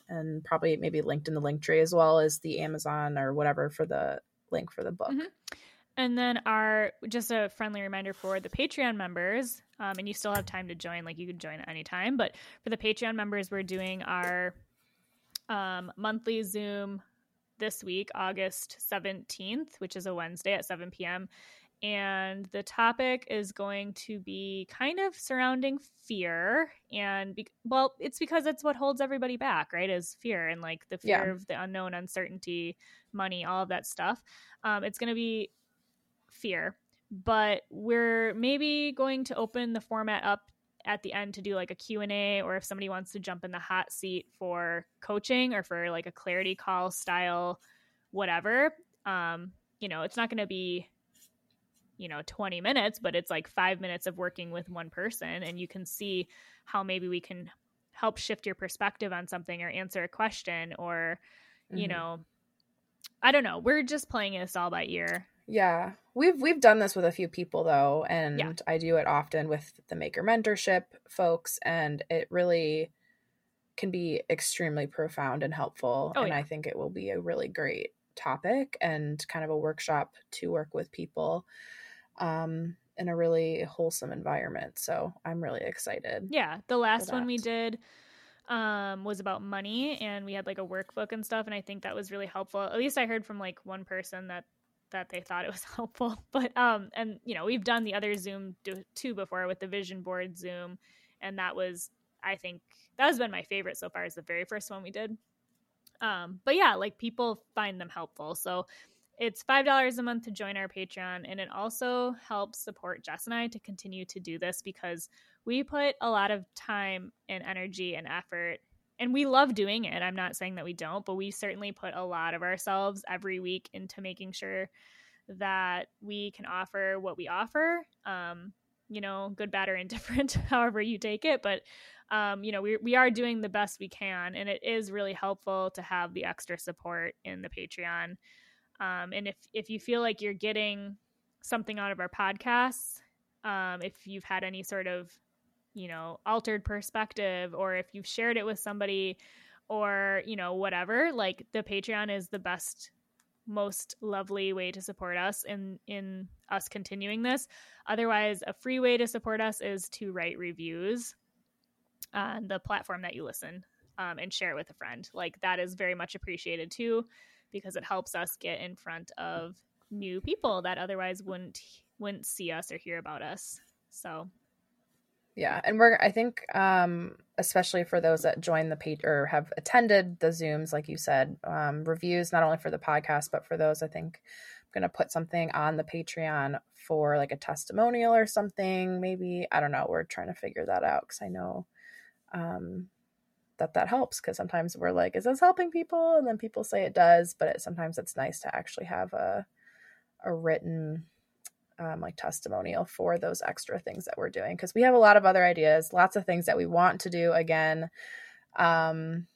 and probably maybe linked in the link tree as well as the amazon or whatever for the link for the book mm-hmm. and then our just a friendly reminder for the patreon members um, and you still have time to join like you can join at any time but for the patreon members we're doing our um, monthly zoom this week, August 17th, which is a Wednesday at 7 p.m. And the topic is going to be kind of surrounding fear. And, be- well, it's because it's what holds everybody back, right? Is fear and like the fear yeah. of the unknown, uncertainty, money, all of that stuff. Um, it's going to be fear. But we're maybe going to open the format up at the end to do like a q&a or if somebody wants to jump in the hot seat for coaching or for like a clarity call style whatever um you know it's not going to be you know 20 minutes but it's like 5 minutes of working with one person and you can see how maybe we can help shift your perspective on something or answer a question or you Mhm. know I don't know. We're just playing this all by ear. Yeah. We've we've done this with a few people though, and Yeah. I do it often with the maker mentorship folks, and it really can be extremely profound and helpful. Oh, and yeah. I think it will be a really great topic and kind of a workshop to work with people um, in a really wholesome environment. So I'm really excited. Yeah, the last one we did um was about money and we had like a workbook and stuff and I think that was really helpful. At least I heard from like one person that that they thought it was helpful. But um and you know, we've done the other Zoom do, too before with the vision board Zoom and that was I think that has been my favorite so far is the very first one we did. Um but yeah, like people find them helpful. So it's five dollars a month to join our Patreon, and it also helps support Jess and I to continue to do this because we put a lot of time and energy and effort, and we love doing it. I'm not saying that we don't, but we certainly put a lot of ourselves every week into making sure that we can offer what we offer. Um, you know, good, bad, or indifferent, however you take it, but um, you know, we we are doing the best we can, and it is really helpful to have the extra support in the Patreon. Um, and if if you feel like you're getting something out of our podcasts, um, if you've had any sort of you know altered perspective, or if you've shared it with somebody, or you know whatever, like the Patreon is the best, most lovely way to support us in in us continuing this. Otherwise, a free way to support us is to write reviews on the platform that you listen um, and share it with a friend. Like that is very much appreciated too because it helps us get in front of new people that otherwise wouldn't wouldn't see us or hear about us. So Yeah, and we're I think um especially for those that join the page or have attended the Zooms, like you said, um, reviews not only for the podcast but for those I think I'm gonna put something on the Patreon for like a testimonial or something. Maybe I don't know. We're trying to figure that out because I know um that that helps because sometimes we're like, is this helping people? And then people say it does, but it, sometimes it's nice to actually have a a written um, like testimonial for those extra things that we're doing because we have a lot of other ideas, lots of things that we want to do. Again, um,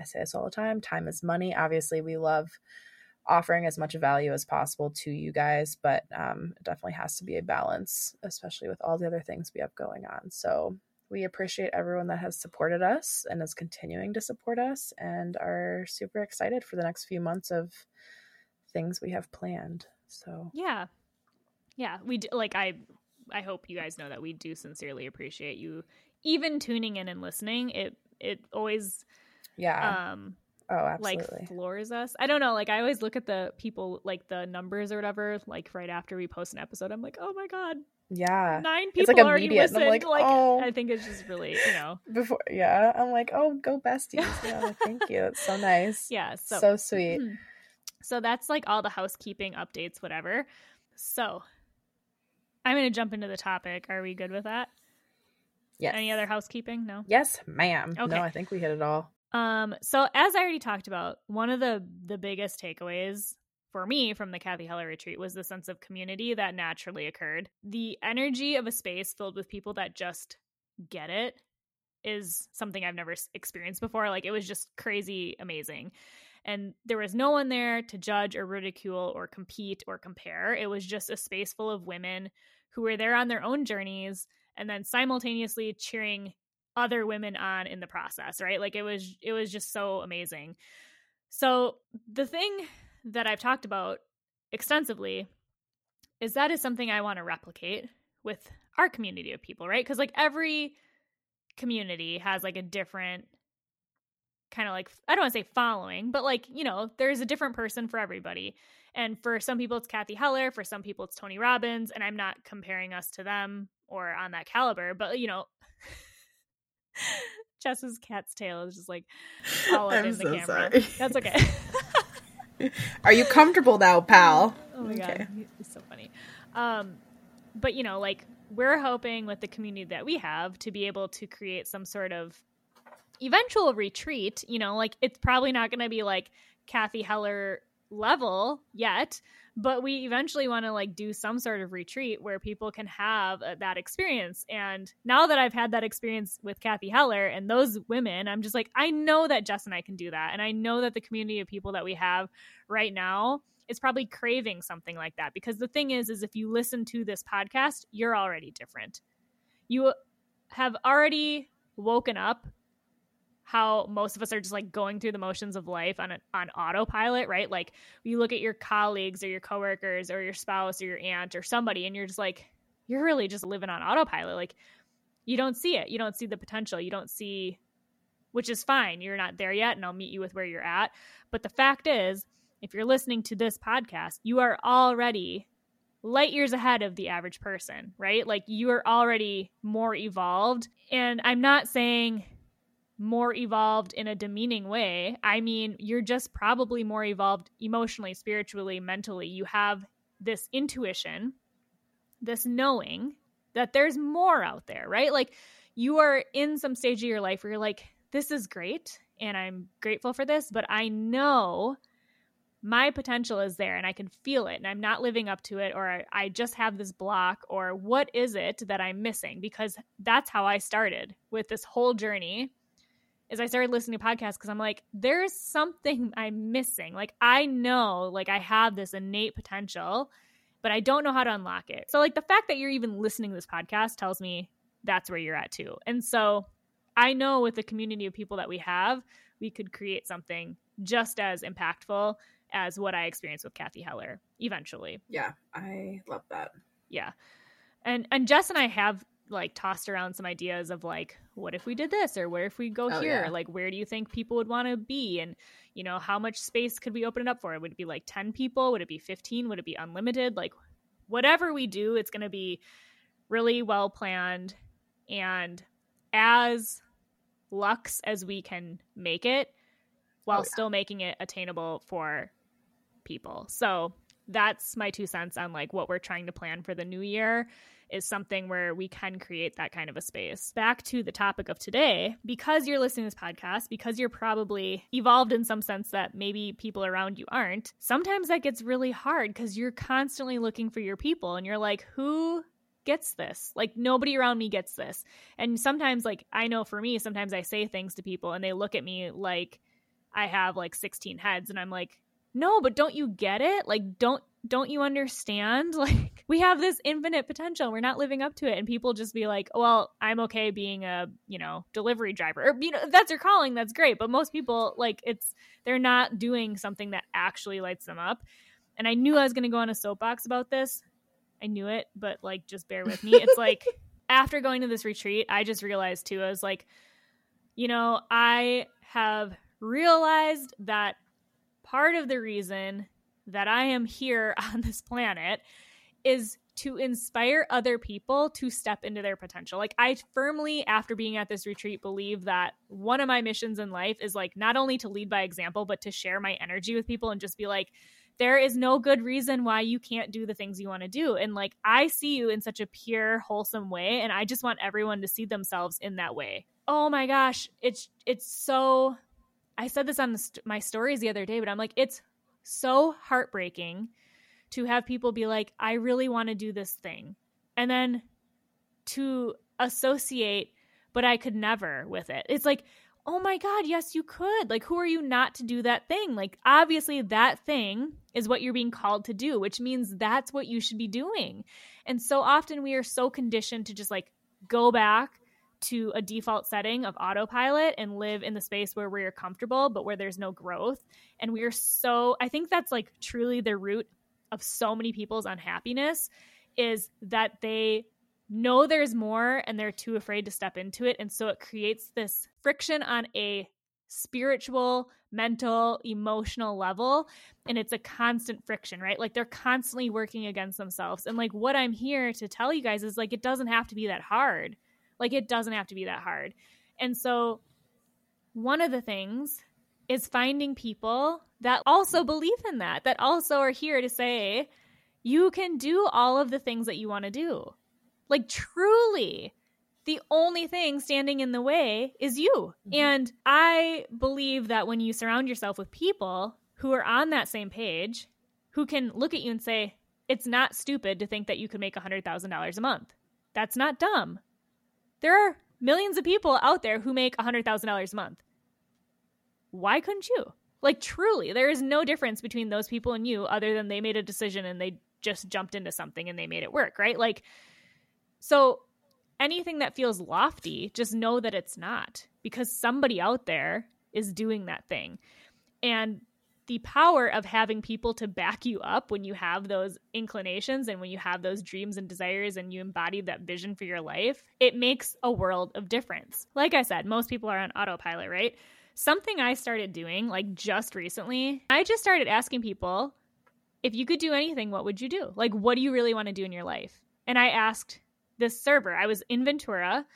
I say this all the time: time is money. Obviously, we love offering as much value as possible to you guys, but um, it definitely has to be a balance, especially with all the other things we have going on. So we appreciate everyone that has supported us and is continuing to support us, and are super excited for the next few months of things we have planned. So yeah, yeah, we do, like I I hope you guys know that we do sincerely appreciate you even tuning in and listening. It it always yeah, um oh, absolutely. like floors us. I don't know. Like I always look at the people, like the numbers or whatever. Like right after we post an episode, I'm like, oh my god, yeah. nine It's, people like, already immediate, listened. I'm like, like oh. I think it's just really, you know, Before, yeah, I'm like, oh, go besties. Yeah, thank you. It's so nice. yeah. So so, sweet. so that's like all the housekeeping updates, whatever. So I'm gonna jump into the topic. Are we good with that? Yes. Any other housekeeping? No. Yes, ma'am. Okay. No, I think we hit it all. Um, so as I already talked about, one of the the biggest takeaways for me from the Cathy Heller retreat was the sense of community that naturally occurred. The energy of a space filled with people that just get it is something I've never experienced before. Like it was just crazy amazing. And there was no one there to judge or ridicule or compete or compare. It was just a space full of women who were there on their own journeys and then simultaneously cheering other women on in the process, right? Like it was it was just so amazing. So the thing that I've talked about extensively is that is something I want to replicate with our community of people, right? Cuz like every community has like a different kind of like I don't want to say following, but like, you know, there's a different person for everybody. And for some people it's Cathy Heller, for some people it's Tony Robbins, and I'm not comparing us to them or on that caliber, but you know, Jess's cat's tail is just like all up I'm in the so camera. sorry. That's okay. Are you comfortable now, pal? Oh my Okay. god, it's so funny. Um, but you know, like we're hoping with the community that we have to be able to create some sort of eventual retreat. You know, like it's probably not going to be like Cathy Heller level yet, but we eventually want to like do some sort of retreat where people can have uh, that experience. And now that i've had that experience with cathy heller and those women i'm just like i know that jess and i can do that. And i know that the community of people that we have right now is probably craving something like that. Because the thing is is if you listen to this podcast you're already different. You have already woken up how most of us are just like going through the motions of life on on autopilot, right? Like you look at your colleagues or your coworkers or your spouse or your aunt or somebody and you're just like you're really just living on autopilot. Like you don't see it. You don't see the potential. You don't see which is fine. You're not there yet and I'll meet you with where you're at. But the fact is, if you're listening to this podcast, you are already light years ahead of the average person, right? Like you are already more evolved. And I'm not saying more evolved in a demeaning way. I mean, you're just probably more evolved emotionally, spiritually, mentally. You have this intuition, this knowing that there's more out there, right? Like you are in some stage of your life where you're like, this is great and I'm grateful for this, but I know my potential is there and I can feel it and I'm not living up to it or I, just have this block or what is it that I'm missing? Because that's how I started with this whole journey is I started listening to podcasts because I'm like, there's something I'm missing. Like I know, like I have this innate potential, but I don't know how to unlock it. So like the fact that you're even listening to this podcast tells me that's where you're at too. And so I know with the community of people that we have, we could create something just as impactful as what I experienced with Cathy Heller eventually. Yeah, I love that. Yeah. And and Jess and I have like tossed around some ideas of like what if we did this or where if we go oh, here? yeah. like where do you think people would want to be? And you know how much space could we open it up for? Would it be like 10 people? Would it be 15 would it be unlimited? Like whatever we do it's going to be really well planned. And as luxe as we can make it while oh, yeah. still making it attainable for people. So that's my two cents on like what we're trying to plan for the new year is something where we can create that kind of a space. Back to the topic of today, because you're listening to this podcast, because you're probably evolved in some sense that maybe people around you aren't, sometimes that gets really hard because you're constantly looking for your people and you're like, who gets this. Like nobody around me gets this. And sometimes like I know for me, sometimes I say things to people and they look at me like I have like 16 heads and I'm like, "No, but don't you get it? Like don't don't you understand? Like, we have this infinite potential. We're not living up to it. And people just be like, well, I'm okay being a, you know, delivery driver. Or, you know, that's your calling. That's great. But most people, like, it's, they're not doing something that actually lights them up. And I knew I was going to go on a soapbox about this. I knew it, but like, just bear with me. It's like, after going to this retreat, I just realized too, I was like, you know, I have realized that part of the reason that I am here on this planet is to inspire other people to step into their potential. Like I firmly after being at this retreat believe that one of my missions in life is like not only to lead by example but to share my energy with people and just be like there is no good reason why you can't do the things you want to do. And like I see you in such a pure wholesome way and I just want everyone to see themselves in that way. Oh my gosh, it's it's so I said this on the, my stories the other day, but I'm like it's so heartbreaking to have people be like, I really want to do this thing. And then to associate, but I could never with it. It's like, oh my God, yes, you could. Like, who are you not to do that thing? Like, obviously, that thing is what you're being called to do, which means that's what you should be doing. And so often we are so conditioned to just like go back to a default setting of autopilot and live in the space where we're comfortable but where there's no growth and we're so i think that's like truly the root of so many people's unhappiness is that they know there's more and they're too afraid to step into it and so it creates this friction on a spiritual, mental, emotional level. And it's a constant friction, right? Like they're constantly working against themselves. And like what I'm here to tell you guys is like it doesn't have to be that hard. Like it doesn't have to be that hard. And so one of the things is finding people that also believe in that, that also are here to say, you can do all of the things that you want to do. Like truly, the only thing standing in the way is you. Mm-hmm. And I believe that when you surround yourself with people who are on that same page, who can look at you and say, it's not stupid to think that you could make $100,000 a month. That's not dumb. There are millions of people out there who make $100,000 a month. Why couldn't you? Like, truly, there is no difference between those people and you other than they made a decision and they just jumped into something and they made it work, right? Like, so anything that feels lofty, just know that it's not because somebody out there is doing that thing. And the power of having people to back you up when you have those inclinations and when you have those dreams and desires and you embody that vision for your life, it makes a world of difference. Like I said, most people are on autopilot, right? Something I started doing like just recently, I just started asking people, if you could do anything, what would you do? Like, what do you really want to do in your life? And I asked this server, I was in Ventura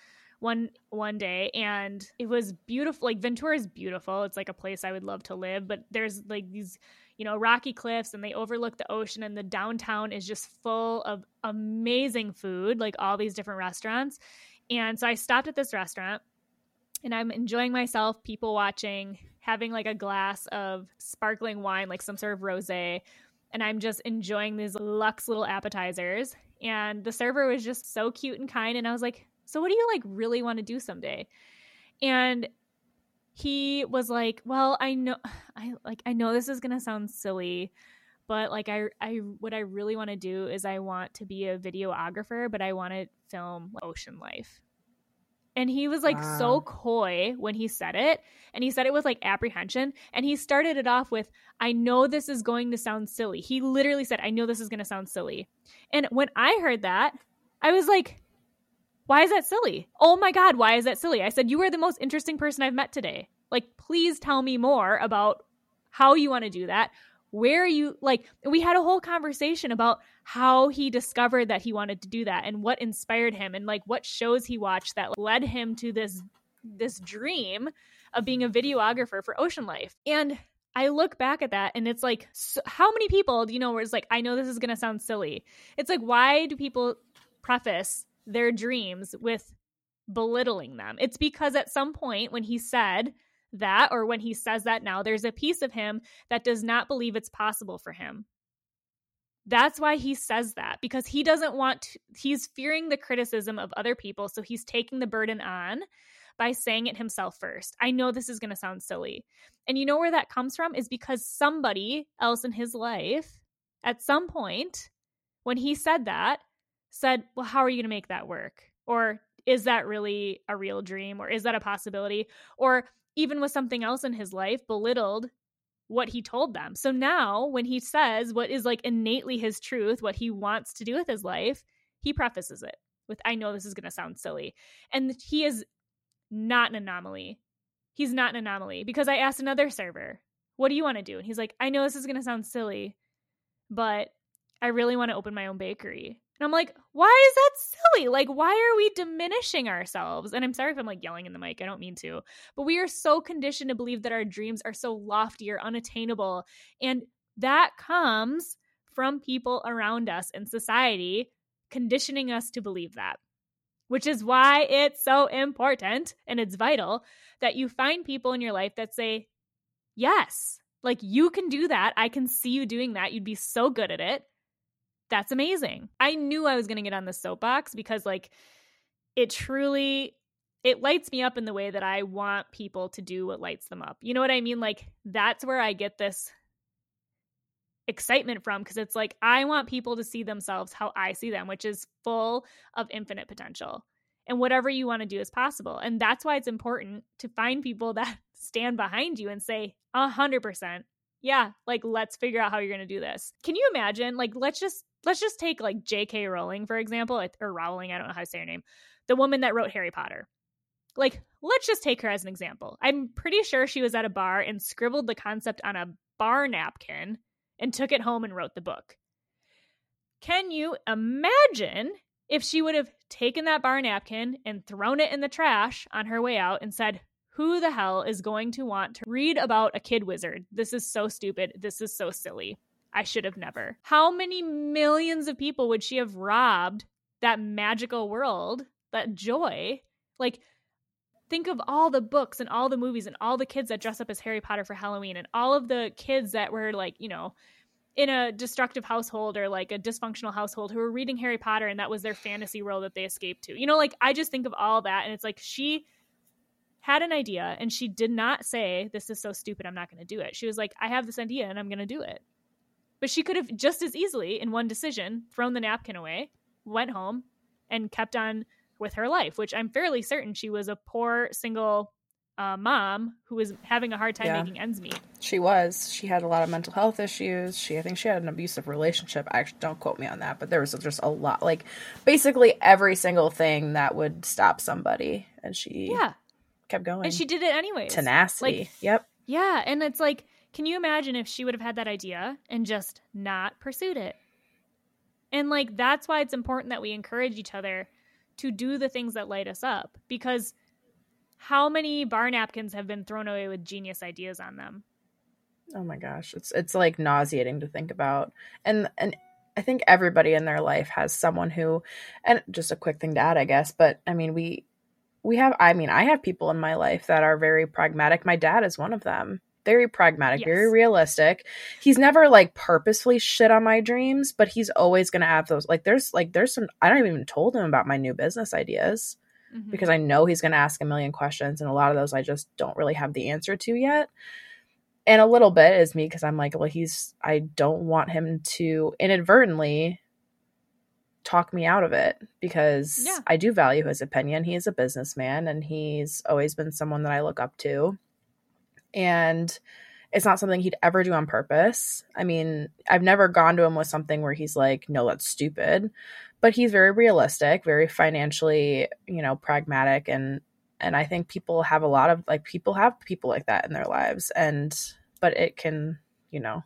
one one day and it was beautiful like ventura is beautiful. It's like a place i would love to live but there's like these you know rocky cliffs and they overlook the ocean and the downtown is just full of amazing food like all these different restaurants. And so i stopped at this restaurant and i'm enjoying myself people watching having like a glass of sparkling wine like some sort of rosé and i'm just enjoying these luxe little appetizers. And the server was just so cute and kind and i was like so what do you like really want to do someday? And he was like, "Well, I know I like I know this is going to sound silly, but like I I what I really want to do is I want to be a videographer, but I want to film ocean life." And he was like wow. so coy when he said it. And he said it with like apprehension. And he started it off with, I know this is going to sound silly. He literally said, I know this is going to sound silly. And when I heard that, I was like, why is that silly? Oh my God, why is that silly? I said, You are the most interesting person I've met today. Like, please tell me more about how you want to do that. Where you like, we had a whole conversation about how he discovered that he wanted to do that and what inspired him and like what shows he watched that led him to this this dream of being a videographer for ocean life. And I look back at that and it's like, so how many people, do you know, where it's like, I know this is going to sound silly. It's like, why do people preface their dreams with belittling them. It's because at some point when he said that, or when he says that now, there's a piece of him that does not believe it's possible for him. That's why he says that because he doesn't want to, he's fearing the criticism of other people. So he's taking the burden on by saying it himself first. I know this is going to sound silly. And you know where that comes from is because somebody else in his life at some point when he said that said, Well, how are you going to make that work? Or is that really a real dream? Or is that a possibility? Or even with something else in his life, belittled what he told them. So now when he says what is like innately his truth, what he wants to do with his life, he prefaces it with, I know this is going to sound silly. And he is not an anomaly. He's not an anomaly because I asked another server, What do you want to do? And he's like, I know this is going to sound silly, but I really want to open my own bakery. And I'm like, why is that silly? Like, why are we diminishing ourselves? And I'm sorry if I'm like yelling in the mic. I don't mean to. But we are so conditioned to believe that our dreams are so lofty or unattainable. And that comes from people around us in society conditioning us to believe that, which is why it's so important and it's vital that you find people in your life that say, yes, like you can do that. I can see you doing that. You'd be so good at it that's amazing. I knew I was going to get on the soapbox because like it truly it lights me up in the way that I want people to do what lights them up. You know what I mean? Like that's where I get this excitement from because it's like I want people to see themselves how I see them, which is full of infinite potential. And whatever you want to do is possible. And that's why it's important to find people that stand behind you and say, a hundred percent, yeah, like let's figure out how you're gonna do this. Can you imagine? Like, let's just let's just take like J.K. Rowling, for example, or Rowling, I don't know how to say her name, the woman that wrote Harry Potter. Like, let's just take her as an example. I'm pretty sure she was at a bar and scribbled the concept on a bar napkin and took it home and wrote the book. Can you imagine if she would have taken that bar napkin and thrown it in the trash on her way out and said, Who the hell is going to want to read about a kid wizard? This is so stupid. This is so silly. I should have never. How many millions of people would she have robbed that magical world, that joy? Like, think of all the books and all the movies and all the kids that dress up as Harry Potter for Halloween and all of the kids that were like, you know, in a destructive household or like a dysfunctional household who were reading Harry Potter and that was their fantasy world that they escaped to. You know, like I just think of all that and it's like she had an idea and she did not say, This is so stupid, I'm not going to do it. She was like, I have this idea and I'm going to do it. But she could have just as easily, in one decision, thrown the napkin away, went home, and kept on with her life, which I'm fairly certain she was a poor single uh, mom who was having a hard time Yeah. making ends meet. She was. She had a lot of mental health issues. She, I think, she had an abusive relationship. Actually, don't quote me on that, but there was just a lot, like basically every single thing that would stop somebody, and she Yeah. kept going. And she did it anyway. tenacity. Like, yep. Yeah, and it's like, can you imagine if she would have had that idea and just not pursued it? And like that's why it's important that we encourage each other to do the things that light us up because how many bar napkins have been thrown away with genius ideas on them? Oh my gosh, it's it's like nauseating to think about. And and I think everybody in their life has someone who and just a quick thing to add, I guess, but I mean we we have I mean, I have people in my life that are very pragmatic. My dad is one of them. Very pragmatic, Yes. very realistic. He's never like purposefully shit on my dreams, but he's always going to have those like there's like there's some I don't even told him about my new business ideas Mhm. because I know he's going to ask a million questions, and a lot of those I just don't really have the answer to yet. And a little bit is me because I'm like, well, he's, I don't want him to inadvertently talk me out of it because Yeah. I do value his opinion. He is a businessman and he's always been someone that I look up to. And it's not something he'd ever do on purpose. I mean, I've never gone to him with something where he's like, no, that's stupid. But he's very realistic, very financially, you know, pragmatic and and I think people have a lot of like people have people like that in their lives and but it can, you know,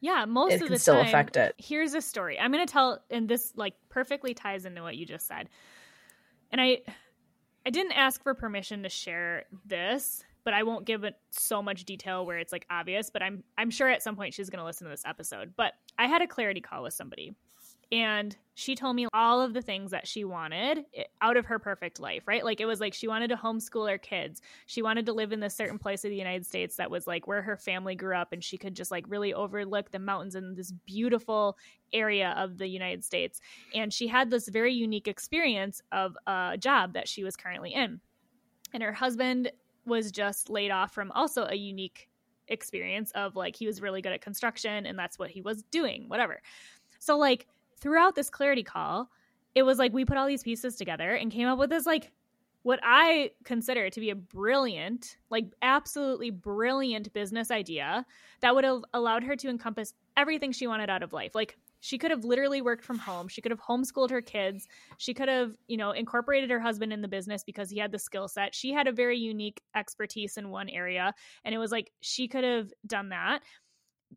Yeah, most it of can the still time. affect it. Here's a story. I'm going to tell, and this like perfectly ties into what you just said. And I, I didn't ask for permission to share this, but I won't give it so much detail where it's like obvious. But I'm, I'm sure at some point she's going to listen to this episode. But I had a clarity call with somebody, and she told me all of the things that she wanted out of her perfect life. Right? Like it was like she wanted to homeschool her kids. She wanted to live in this certain place of the United States that was like where her family grew up, and she could just like really overlook the mountains in this beautiful area of the United States. And she had this very unique experience of a job that she was currently in. And her husband was just laid off from also a unique experience of like he was really good at construction and that's what he was doing, whatever. So, like, throughout this clarity call, it was like we put all these pieces together and came up with this, like, what I consider to be a brilliant, like absolutely brilliant business idea that would have allowed her to encompass everything she wanted out of life. Like she could have literally worked from home. She could have homeschooled her kids. She could have, you know, incorporated her husband in the business because he had the skill set. She had a very unique expertise in one area. And it was like she could have done that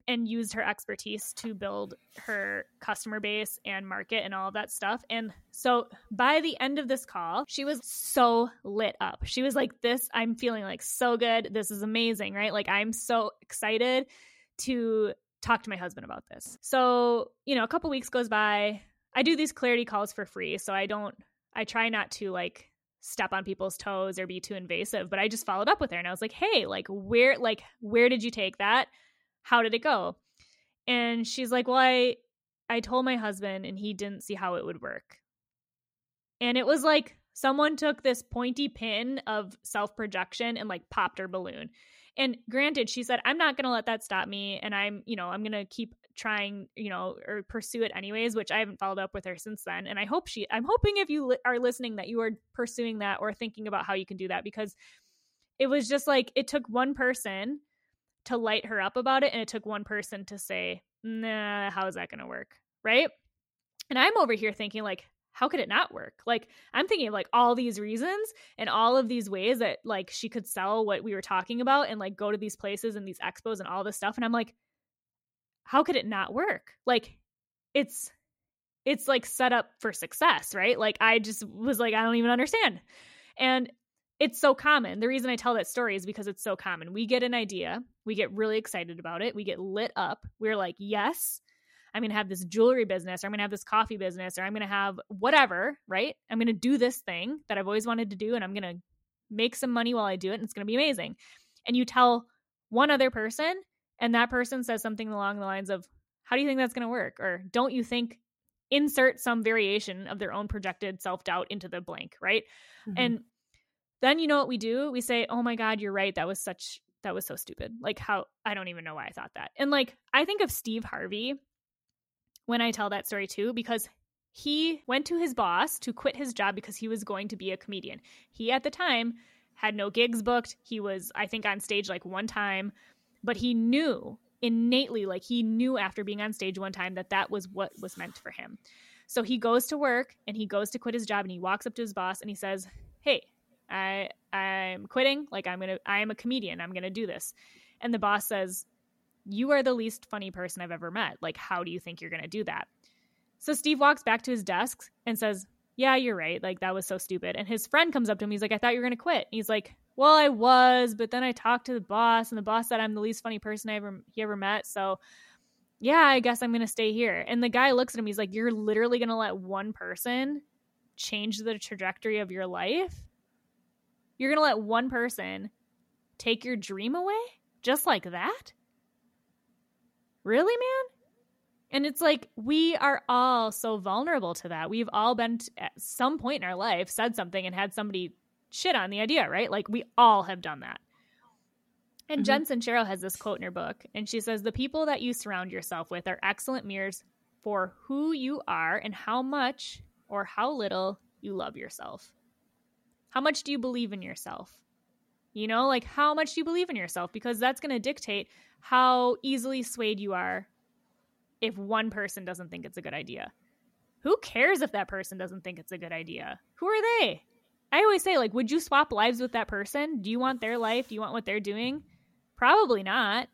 and used her expertise to build her customer base and market and all of that stuff. And so by the end of this call, she was so lit up. She was like, This, I'm feeling like so good. This is amazing, right? Like, I'm so excited to talk to my husband about this. So, you know, a couple weeks goes by. I do these clarity calls for free. So I don't, I try not to like step on people's toes or be too invasive, but I just followed up with her and I was like, Hey, like, where, like, where did you take that? How did it go? And she's like, Well, I, I told my husband and he didn't see how it would work. And it was like someone took this pointy pin of self projection and like popped her balloon. And granted, she said, I'm not going to let that stop me. And I'm, you know, I'm going to keep trying, you know, or pursue it anyways, which I haven't followed up with her since then. And I hope she, I'm hoping if you li- are listening that you are pursuing that or thinking about how you can do that because it was just like it took one person to light her up about it. And it took one person to say, nah, how is that going to work? Right. And I'm over here thinking, like, how could it not work? Like, I'm thinking of like all these reasons and all of these ways that like she could sell what we were talking about and like go to these places and these expos and all this stuff. And I'm like, how could it not work? Like, it's it's like set up for success, right? Like I just was like, I don't even understand. And it's so common. The reason I tell that story is because it's so common. We get an idea, we get really excited about it, we get lit up. We're like, yes, I'm going to have this jewelry business, or I'm going to have this coffee business, or I'm going to have whatever, right? I'm going to do this thing that I've always wanted to do, and I'm going to make some money while I do it, and it's going to be amazing. And you tell one other person, and that person says something along the lines of, how do you think that's going to work? Or don't you think insert some variation of their own projected self doubt into the blank, right? Mhm. And then you know what we do? We say, "Oh my god, you're right. That was such that was so stupid." Like how I don't even know why I thought that. And like I think of Steve Harvey when I tell that story too because he went to his boss to quit his job because he was going to be a comedian. He at the time had no gigs booked. He was I think on stage like one time, but he knew innately like he knew after being on stage one time that that was what was meant for him. So he goes to work and he goes to quit his job and he walks up to his boss and he says, "Hey, I I'm quitting. Like I'm going to I am a comedian. I'm going to do this." And the boss says, "You are the least funny person I've ever met. Like how do you think you're going to do that?" So Steve walks back to his desk and says, "Yeah, you're right. Like that was so stupid." And his friend comes up to him. He's like, "I thought you were going to quit." he's like, "Well, I was, but then I talked to the boss and the boss said I'm the least funny person I ever he ever met. So yeah, I guess I'm going to stay here. And the guy looks at him. He's like, You're literally going to let one person change the trajectory of your life? You're going to let one person take your dream away just like that? Really, man? And it's like we are all so vulnerable to that. We've all been t- at some point in our life said something and had somebody shit on the idea, right? Like we all have done that. And Mhm. Jen Sincero has this quote in her book, and she says, The people that you surround yourself with are excellent mirrors for who you are and how much or how little you love yourself. How much do you believe in yourself? You know, like how much do you believe in yourself? Because that's going to dictate how easily swayed you are if one person doesn't think it's a good idea. Who cares if that person doesn't think it's a good idea? Who are they? I always say, like, would you swap lives with that person? Do you want their life? Do you want what they're doing? Probably not.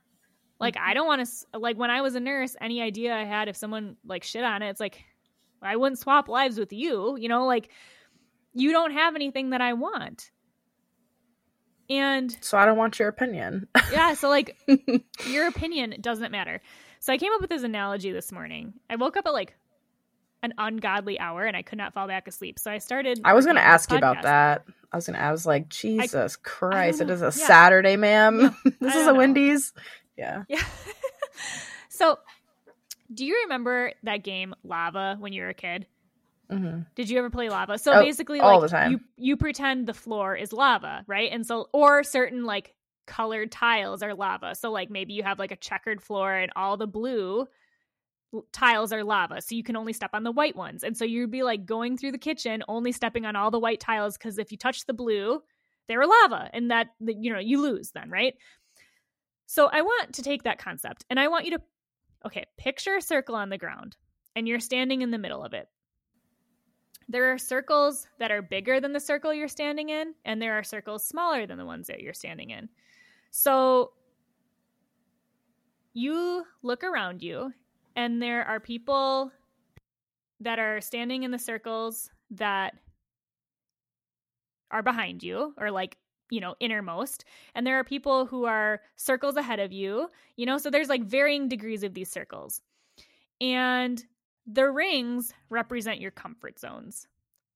Like, I don't want to, like, when I was a nurse, any idea I had, if someone, like, shit on it, it's like, I wouldn't swap lives with you. You know, like, you don't have anything that I want. And So I don't want your opinion. yeah, so, like, your opinion doesn't matter. So I came up with this analogy this morning. I woke up at like an ungodly hour and I could not fall back asleep. So I started. I was going to ask you about that. I was going to. I was like, Jesus Christ! It know. is a Yeah. Saturday, ma'am. this is a know. Wendy's. Yeah. Yeah. so, do you remember that game Lava when you were a kid? Hmm Did you ever play lava? So Oh, basically, all like the time. you you pretend the floor is lava, right? And so, or certain like colored tiles are lava. So like maybe you have like a checkered floor and all the blue tiles are lava, so you can only step on the white ones. And so you'd be like going through the kitchen, only stepping on all the white tiles because if you touch the blue, they're lava, and that, you know you lose then, right? So I want to take that concept and I want you to okay, picture a circle on the ground and you're standing in the middle of it. There are circles that are bigger than the circle you're standing in, and there are circles smaller than the ones that you're standing in. So you look around you, and there are people that are standing in the circles that are behind you, or like, you know, innermost. And there are people who are circles ahead of you, you know, so there's like varying degrees of these circles. And the rings represent your comfort zones.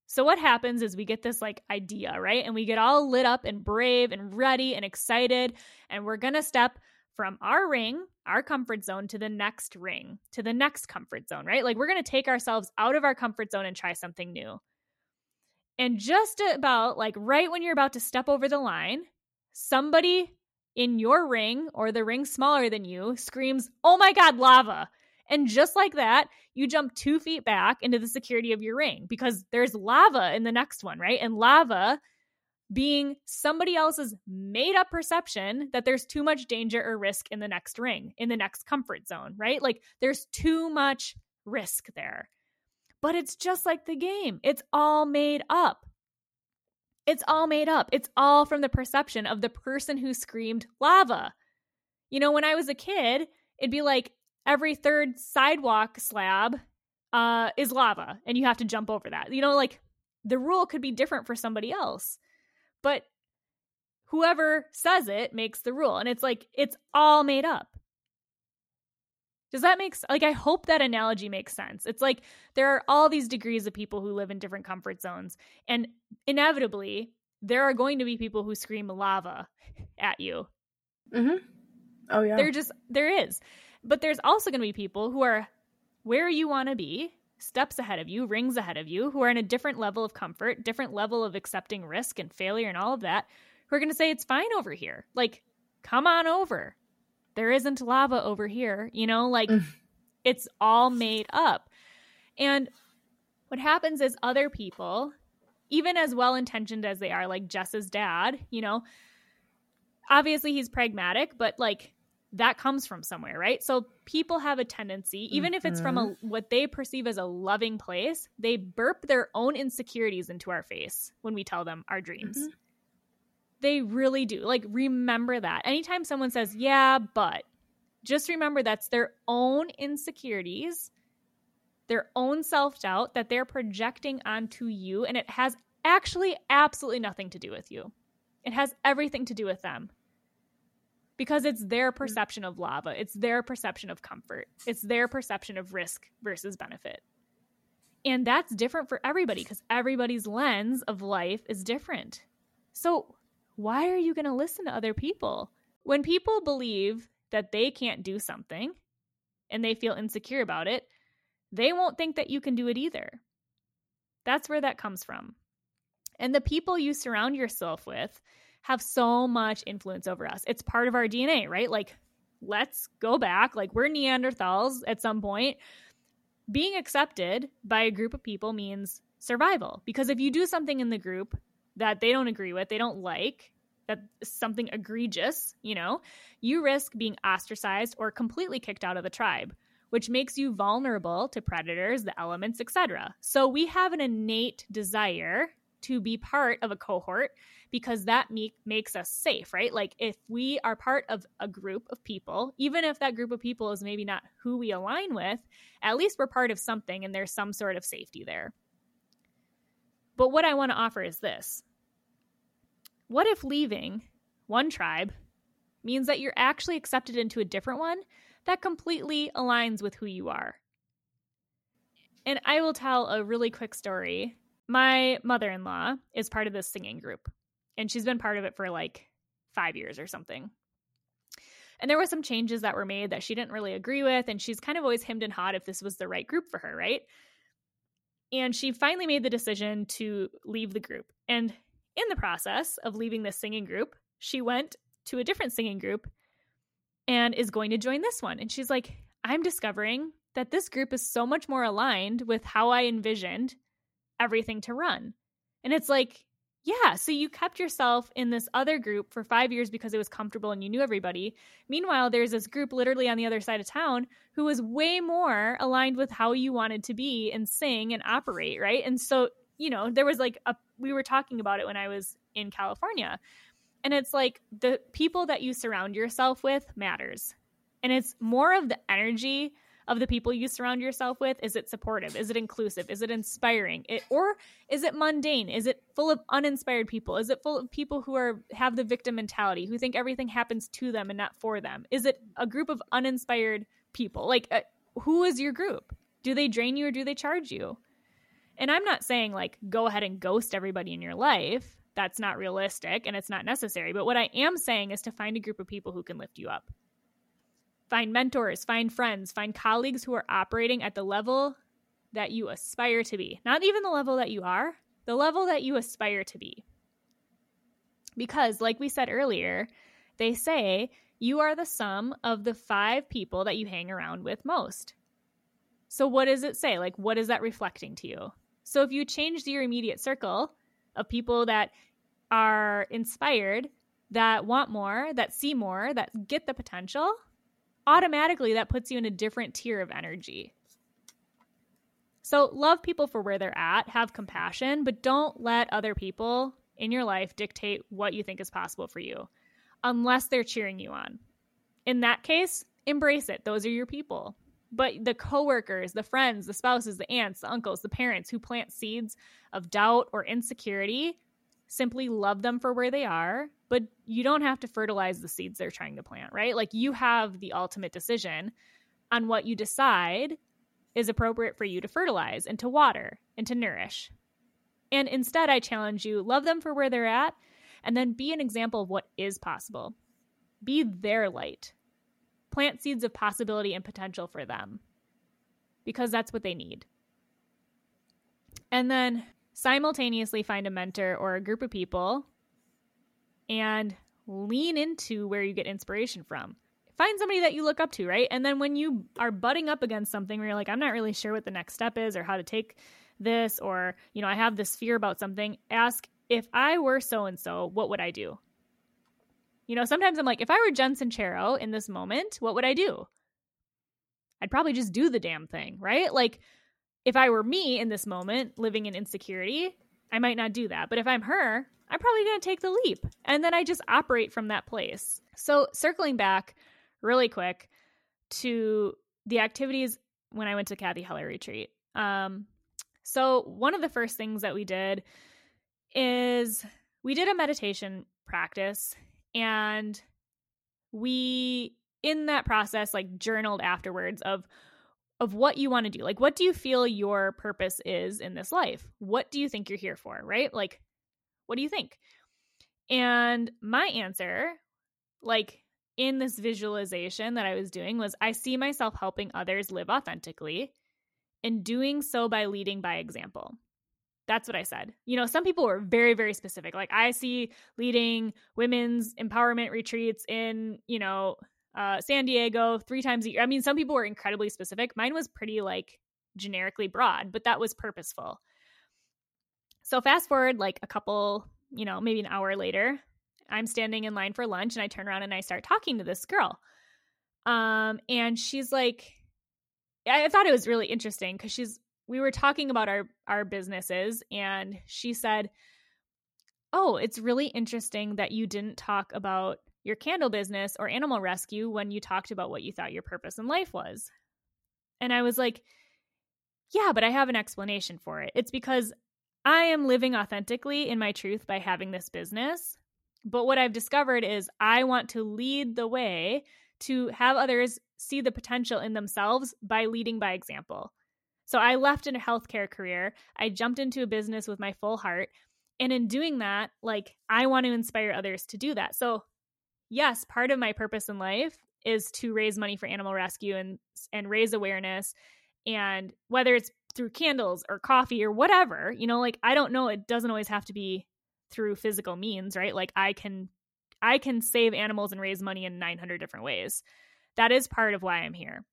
So what happens is we get this like idea, right? And we get all lit up and brave and ready and excited and we're going to step from our ring, our comfort zone to the next ring, to the next comfort zone, right? Like we're going to take ourselves out of our comfort zone and try something new. And just about like right when you're about to step over the line, somebody in your ring or the ring smaller than you screams, "Oh my god, lava." And just like that, you jump two feet back into the security of your ring because there's lava in the next one, right? And lava being somebody else's made up perception that there's too much danger or risk in the next ring, in the next comfort zone, right? Like there's too much risk there. But it's just like the game, it's all made up. It's all made up. It's all from the perception of the person who screamed lava. You know, when I was a kid, it'd be like, every third sidewalk slab uh, is lava and you have to jump over that. You know, like the rule could be different for somebody else, but whoever says it makes the rule. And it's like, it's all made up. Does that make sense? like I hope that analogy makes sense. It's like there are all these degrees of people who live in different comfort zones and inevitably there are going to be people who scream lava at you hmm Oh yeah. there just there is. But there's also going to be people who are where you want to be, steps ahead of you, rings ahead of you, who are in a different level of comfort, different level of accepting risk and failure and all of that, who are going to say, it's fine over here. Like, come on over. There isn't lava over here. You know, like mm. it's all made up. And what happens is other people, even as well intentioned as they are, like Jess's dad, you know, obviously he's pragmatic, but like that comes from somewhere, right? So people have a tendency, even mm-hmm. if it's from a mm-hmm. what they perceive as a loving place, they burp their own insecurities into our face when we tell them our dreams. Mm-hmm. They really do. Like remember that. Anytime someone says, "Yeah, but," just remember that's their own insecurities, their own self-doubt that they're projecting onto you and it has actually absolutely nothing to do with you. It has everything to do with them because it's their mm. perception of lava, it's their perception of comfort, it's their perception of risk versus benefit. And that's different for everybody because everybody's lens of life is different. So, why are you going to listen to other people? When people believe that they can't do something and they feel insecure about it, they won't think that you can do it either. That's where that comes from. And the people you surround yourself with have so much influence over us. It's part of our DNA, right? Like, let's go back. Like, we're Neanderthals at some point. Being accepted by a group of people means survival. Because if you do something in the group that they don't agree with, they don't like, that something egregious, you know, you risk being ostracized or completely kicked out of the tribe, which makes you vulnerable to predators, the elements, etc. So we have an innate desire to be part of a cohort because that make, makes us safe, right? Like if we are part of a group of people, even if that group of people is maybe not who we align with, at least we're part of something and there's some sort of safety there. But what I want to offer is this What if leaving one tribe means that you're actually accepted into a different one that completely aligns with who you are? And I will tell a really quick story my mother in law is part of this singing group, and she's been part of it for like five years or something. And there were some changes that were made that she didn't really agree with, and she's kind of always hemmed and hawed if this was the right group for her, right? And she finally made the decision to leave the group. And in the process of leaving this singing group, she went to a different singing group and is going to join this one. And she's like, I'm discovering that this group is so much more aligned with how I envisioned everything to run. And it's like, yeah, so you kept yourself in this other group for five years because it was comfortable and you knew everybody. Meanwhile, there's this group literally on the other side of town who was way more aligned with how you wanted to be and sing and operate, right? And so, you know, there was like a, we were talking about it when I was in California. And it's like the people that you surround yourself with matters. And it's more of the energy of the people you surround yourself with? Is it supportive? Is it inclusive? Is it inspiring? It, or is it mundane? Is it full of uninspired people? Is it full of people who are have the victim mentality, who think everything happens to them and not for them? Is it a group of uninspired people? Like uh, who is your group? Do they drain you or do they charge you? And I'm not saying like go ahead and ghost everybody in your life. That's not realistic and it's not necessary. But what I am saying is to find a group of people who can lift you up Find mentors, find friends, find colleagues who are operating at the level that you aspire to be. Not even the level that you are, the level that you aspire to be. Because, like we said earlier, they say you are the sum of the five people that you hang around with most. So, what does it say? Like, what is that reflecting to you? So, if you change your immediate circle of people that are inspired, that want more, that see more, that get the potential, automatically that puts you in a different tier of energy. So, love people for where they're at, have compassion, but don't let other people in your life dictate what you think is possible for you unless they're cheering you on. In that case, embrace it. Those are your people. But the coworkers, the friends, the spouses, the aunts, the uncles, the parents who plant seeds of doubt or insecurity, simply love them for where they are but you don't have to fertilize the seeds they're trying to plant, right? Like you have the ultimate decision on what you decide is appropriate for you to fertilize and to water and to nourish. And instead, I challenge you love them for where they're at and then be an example of what is possible. Be their light. plant seeds of possibility and potential for them because that's what they need. And then simultaneously find a mentor or a group of people and lean into where you get inspiration from. Find somebody that you look up to, right? And then when you are butting up against something where you're like, I'm not really sure what the next step is or how to take this, or, you know, I have this fear about something, ask, if I were so and so, what would I do? You know, sometimes I'm like, if I were Jen Sincero in this moment, what would I do? I'd probably just do the damn thing, right? Like, if I were me in this moment living in insecurity, I might not do that. But if I'm her, I'm probably going to take the leap. And then I just operate from that place. So, circling back really quick to the activities when I went to Cathy Heller retreat. Um, so, one of the first things that we did is we did a meditation practice and we in that process like journaled afterwards of of what you want to do. Like, what do you feel your purpose is in this life? What do you think you're here for? Right? Like, what do you think? And my answer, like in this visualization that I was doing, was I see myself helping others live authentically and doing so by leading by example. That's what I said. You know, some people were very, very specific. Like, I see leading women's empowerment retreats in, you know, uh, San Diego three times a year. I mean, some people were incredibly specific. Mine was pretty like generically broad, but that was purposeful. So fast forward like a couple, you know, maybe an hour later, I'm standing in line for lunch and I turn around and I start talking to this girl. Um, and she's like, I thought it was really interesting because she's we were talking about our our businesses and she said, "Oh, it's really interesting that you didn't talk about your candle business or animal rescue when you talked about what you thought your purpose in life was. And I was like, yeah, but I have an explanation for it. It's because I am living authentically in my truth by having this business. But what I've discovered is I want to lead the way to have others see the potential in themselves by leading by example. So I left in a healthcare career. I jumped into a business with my full heart. And in doing that, like I want to inspire others to do that. So yes, part of my purpose in life is to raise money for animal rescue and and raise awareness and whether it's through candles or coffee or whatever, you know, like I don't know, it doesn't always have to be through physical means, right? Like I can I can save animals and raise money in 900 different ways. That is part of why I'm here.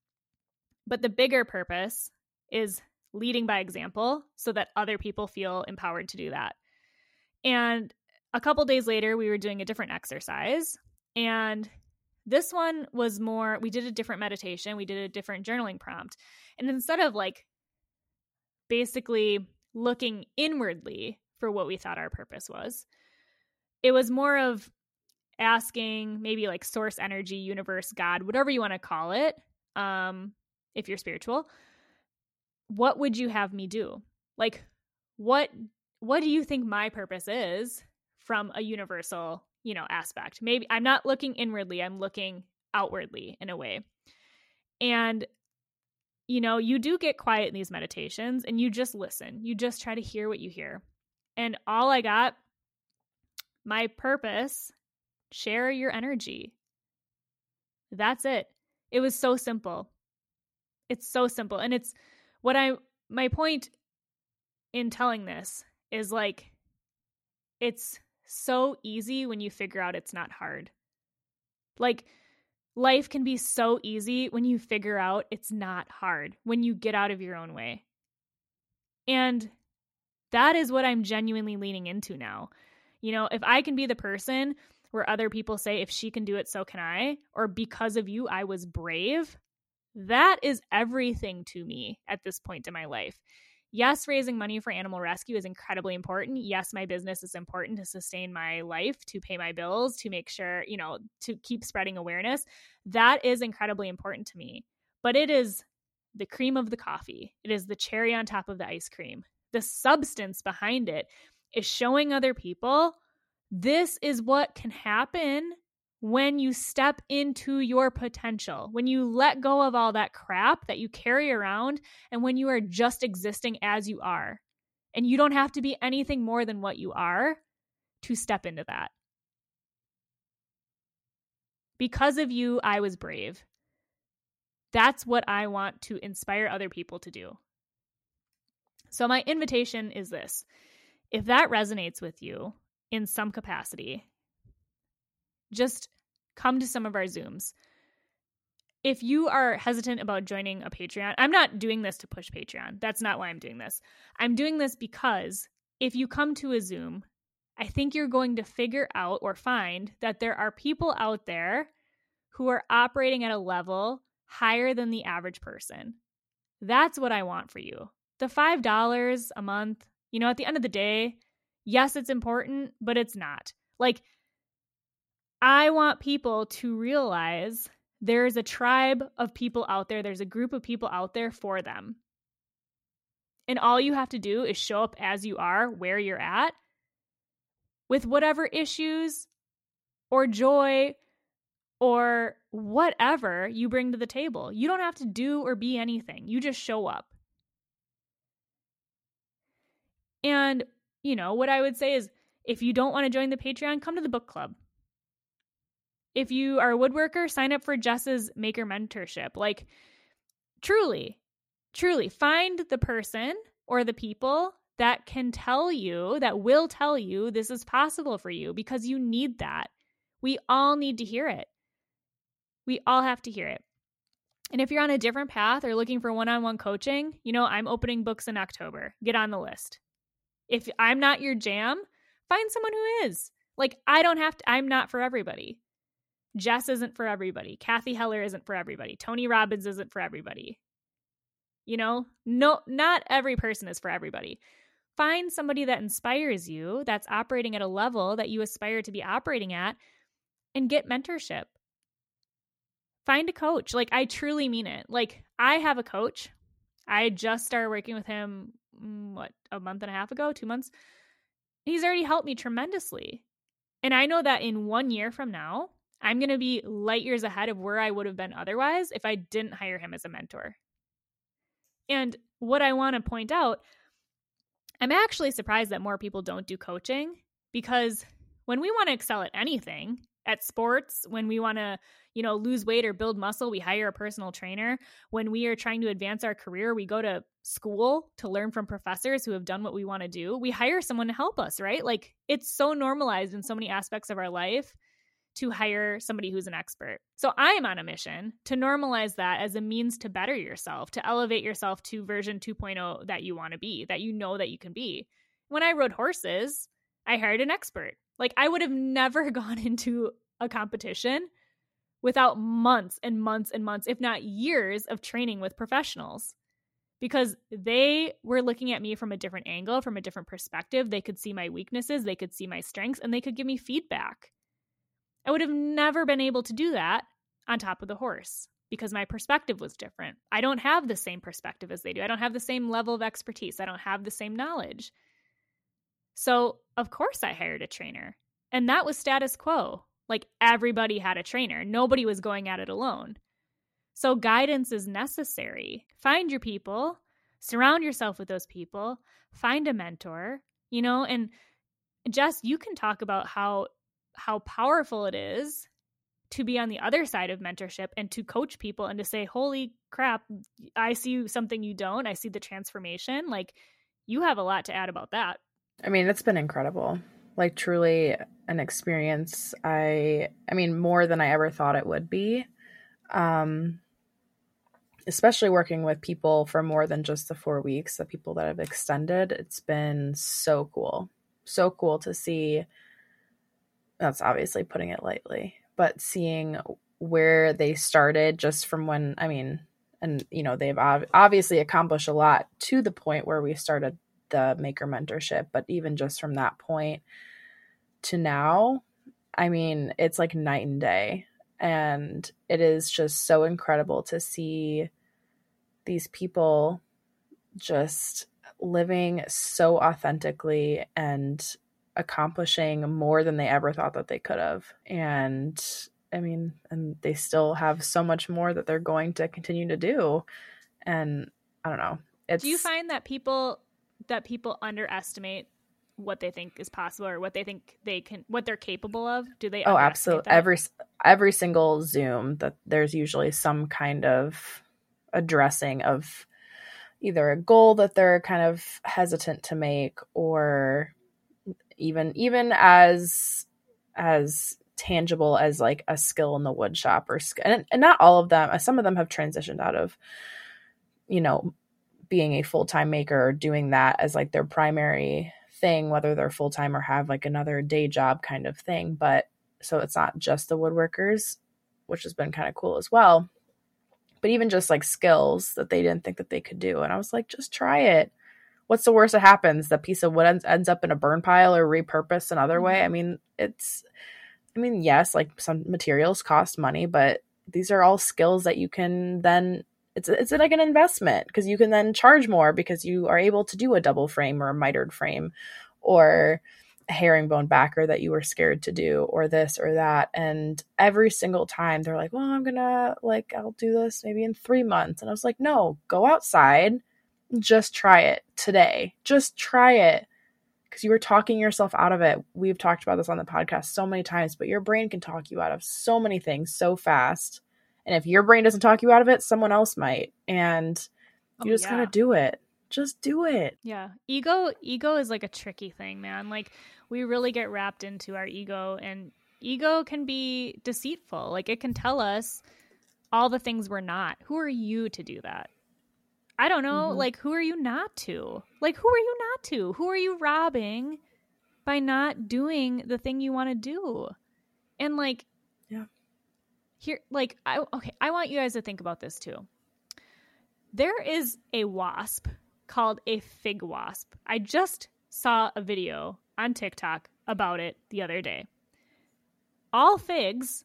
But the bigger purpose is leading by example so that other people feel empowered to do that. And a couple days later, we were doing a different exercise and this one was more, we did a different meditation, we did a different journaling prompt. And instead of like basically looking inwardly for what we thought our purpose was, it was more of asking maybe like source energy, universe, God, whatever you want to call it, um, if you're spiritual, what would you have me do? Like, what what do you think my purpose is from a universal you know aspect. Maybe i'm not looking inwardly i'm looking outwardly in a way. And you know you do get quiet in these meditations and you just listen. You just try to hear what you hear. And all i got my purpose share your energy. That's it. It was so simple. It's so simple. And it's what i my point in telling this is like it's so easy when you figure out it's not hard. Like, life can be so easy when you figure out it's not hard, when you get out of your own way. And that is what I'm genuinely leaning into now. You know, if I can be the person where other people say, if she can do it, so can I, or because of you, I was brave, that is everything to me at this point in my life yes, raising money for animal rescue is incredibly important. Yes, my business is important to sustain my life, to pay my bills, to make sure, you know, to keep spreading awareness. That is incredibly important to me. But it is the cream of the coffee, it is the cherry on top of the ice cream. The substance behind it is showing other people this is what can happen when you step into your potential, when you let go of all that crap that you carry around, and when you are just existing as you are. And you don't have to be anything more than what you are to step into that. Because of you, I was brave. That's what I want to inspire other people to do. So, my invitation is this if that resonates with you in some capacity, just come to some of our Zooms. If you are hesitant about joining a Patreon, I'm not doing this to push Patreon. That's not why I'm doing this. I'm doing this because if you come to a Zoom, I think you're going to figure out or find that there are people out there who are operating at a level higher than the average person. That's what I want for you. The $5 a month, you know, at the end of the day, yes, it's important, but it's not. Like, I want people to realize there's a tribe of people out there, there's a group of people out there for them. And all you have to do is show up as you are, where you're at, with whatever issues or joy or whatever you bring to the table. You don't have to do or be anything, you just show up. And, you know, what I would say is if you don't want to join the Patreon, come to the book club. If you are a woodworker, sign up for Jess's maker mentorship. Like, truly, truly find the person or the people that can tell you, that will tell you this is possible for you because you need that. We all need to hear it. We all have to hear it. And if you're on a different path or looking for one on one coaching, you know, I'm opening books in October. Get on the list. If I'm not your jam, find someone who is. Like, I don't have to, I'm not for everybody. Jess isn't for everybody. Cathy Heller isn't for everybody. Tony Robbins isn't for everybody. You know, no, not every person is for everybody. Find somebody that inspires you, that's operating at a level that you aspire to be operating at, and get mentorship. Find a coach. Like, I truly mean it. Like, I have a coach. I just started working with him, mm, what, a month and a half ago, two months. He's already helped me tremendously. And I know that in one year from now, I'm going to be light years ahead of where I would have been otherwise if I didn't hire him as a mentor. And what I want to point out, I'm actually surprised that more people don't do coaching because when we want to excel at anything, at sports, when we want to, you know, lose weight or build muscle, we hire a personal trainer. When we are trying to advance our career, we go to school to learn from professors who have done what we want to do. We hire someone to help us, right? Like it's so normalized in so many aspects of our life to hire somebody who's an expert. So I am on a mission to normalize that as a means to better yourself, to elevate yourself to version 2.0 that you want to be, that you know that you can be. When I rode horses, I hired an expert. Like I would have never gone into a competition without months and months and months, if not years of training with professionals because they were looking at me from a different angle, from a different perspective. They could see my weaknesses, they could see my strengths, and they could give me feedback. I would have never been able to do that on top of the horse because my perspective was different. I don't have the same perspective as they do. I don't have the same level of expertise. I don't have the same knowledge. So, of course, I hired a trainer. And that was status quo. Like everybody had a trainer, nobody was going at it alone. So, guidance is necessary. Find your people, surround yourself with those people, find a mentor, you know, and Jess, you can talk about how how powerful it is to be on the other side of mentorship and to coach people and to say, holy crap, I see something you don't. I see the transformation. Like, you have a lot to add about that. I mean, it's been incredible. Like, truly an experience. I, I mean, more than I ever thought it would be. Um, especially working with people for more than just the four weeks, the people that have extended, it's been so cool. So cool to see that's obviously putting it lightly, but seeing where they started just from when, I mean, and you know, they've obviously accomplished a lot to the point where we started the maker mentorship, but even just from that point to now, I mean, it's like night and day. And it is just so incredible to see these people just living so authentically and accomplishing more than they ever thought that they could have. And I mean, and they still have so much more that they're going to continue to do. And I don't know. It's Do you find that people that people underestimate what they think is possible or what they think they can what they're capable of do they Oh, absolutely. that? Every every single Zoom that there's usually some kind of addressing of either a goal that they're kind of hesitant to make or even even as as tangible as like a skill in the wood shop or sk- and, and not all of them uh, some of them have transitioned out of you know being a full-time maker or doing that as like their primary thing whether they're full-time or have like another day job kind of thing. But so it's not just the woodworkers which has been kind of cool as well but even just like skills that they didn't think that they could do. And i was like just try it what's the worst that happens? The piece of wood ends, ends up in a burn pile or repurposed another way? Mm-hmm. I mean it's i mean yes like some materials cost money but these are all skills that you can then it's it's like an investment because you can then charge more because you are able to do a double frame or a mitered frame or a herringbone backer that you were scared to do or this or that. And every single time they're like well i'm gonna like i'll do this maybe in three months. And i was like no go outside just try it today just try it because you were talking yourself out of it we've talked about this on the podcast so many times but your brain can talk you out of so many things so fast and if your brain doesn't talk you out of it someone else might and you Oh, just yeah. gotta do it just do it Yeah. Ego ego is like a tricky thing, man. Like we really get wrapped into our ego and ego can be deceitful. Like it can tell us all the things we're not. Who are you to do that? I don't know. Mhm. Like who are you not to? Like who are you not to? Who are you robbing by not doing the thing you want to do? And like Yeah. Here like I okay, I want you guys to think about this too. There is a wasp called a fig wasp. I just saw a video on TikTok about it the other day. All figs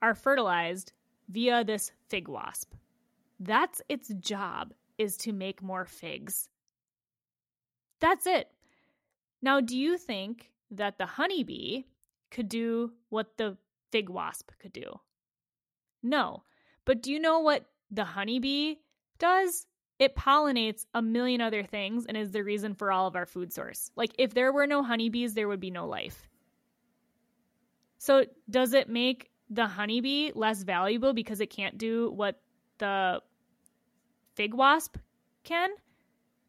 are fertilized via this fig wasp. That's its job is to make more figs. That's it. Now, do you think that the honeybee could do what the fig wasp could do? No. But do you know what the honeybee does? It pollinates a million other things and is the reason for all of our food source. Like, if there were no honeybees, there would be no life. So, does it make the honeybee less valuable because it can't do what the fig wasp can?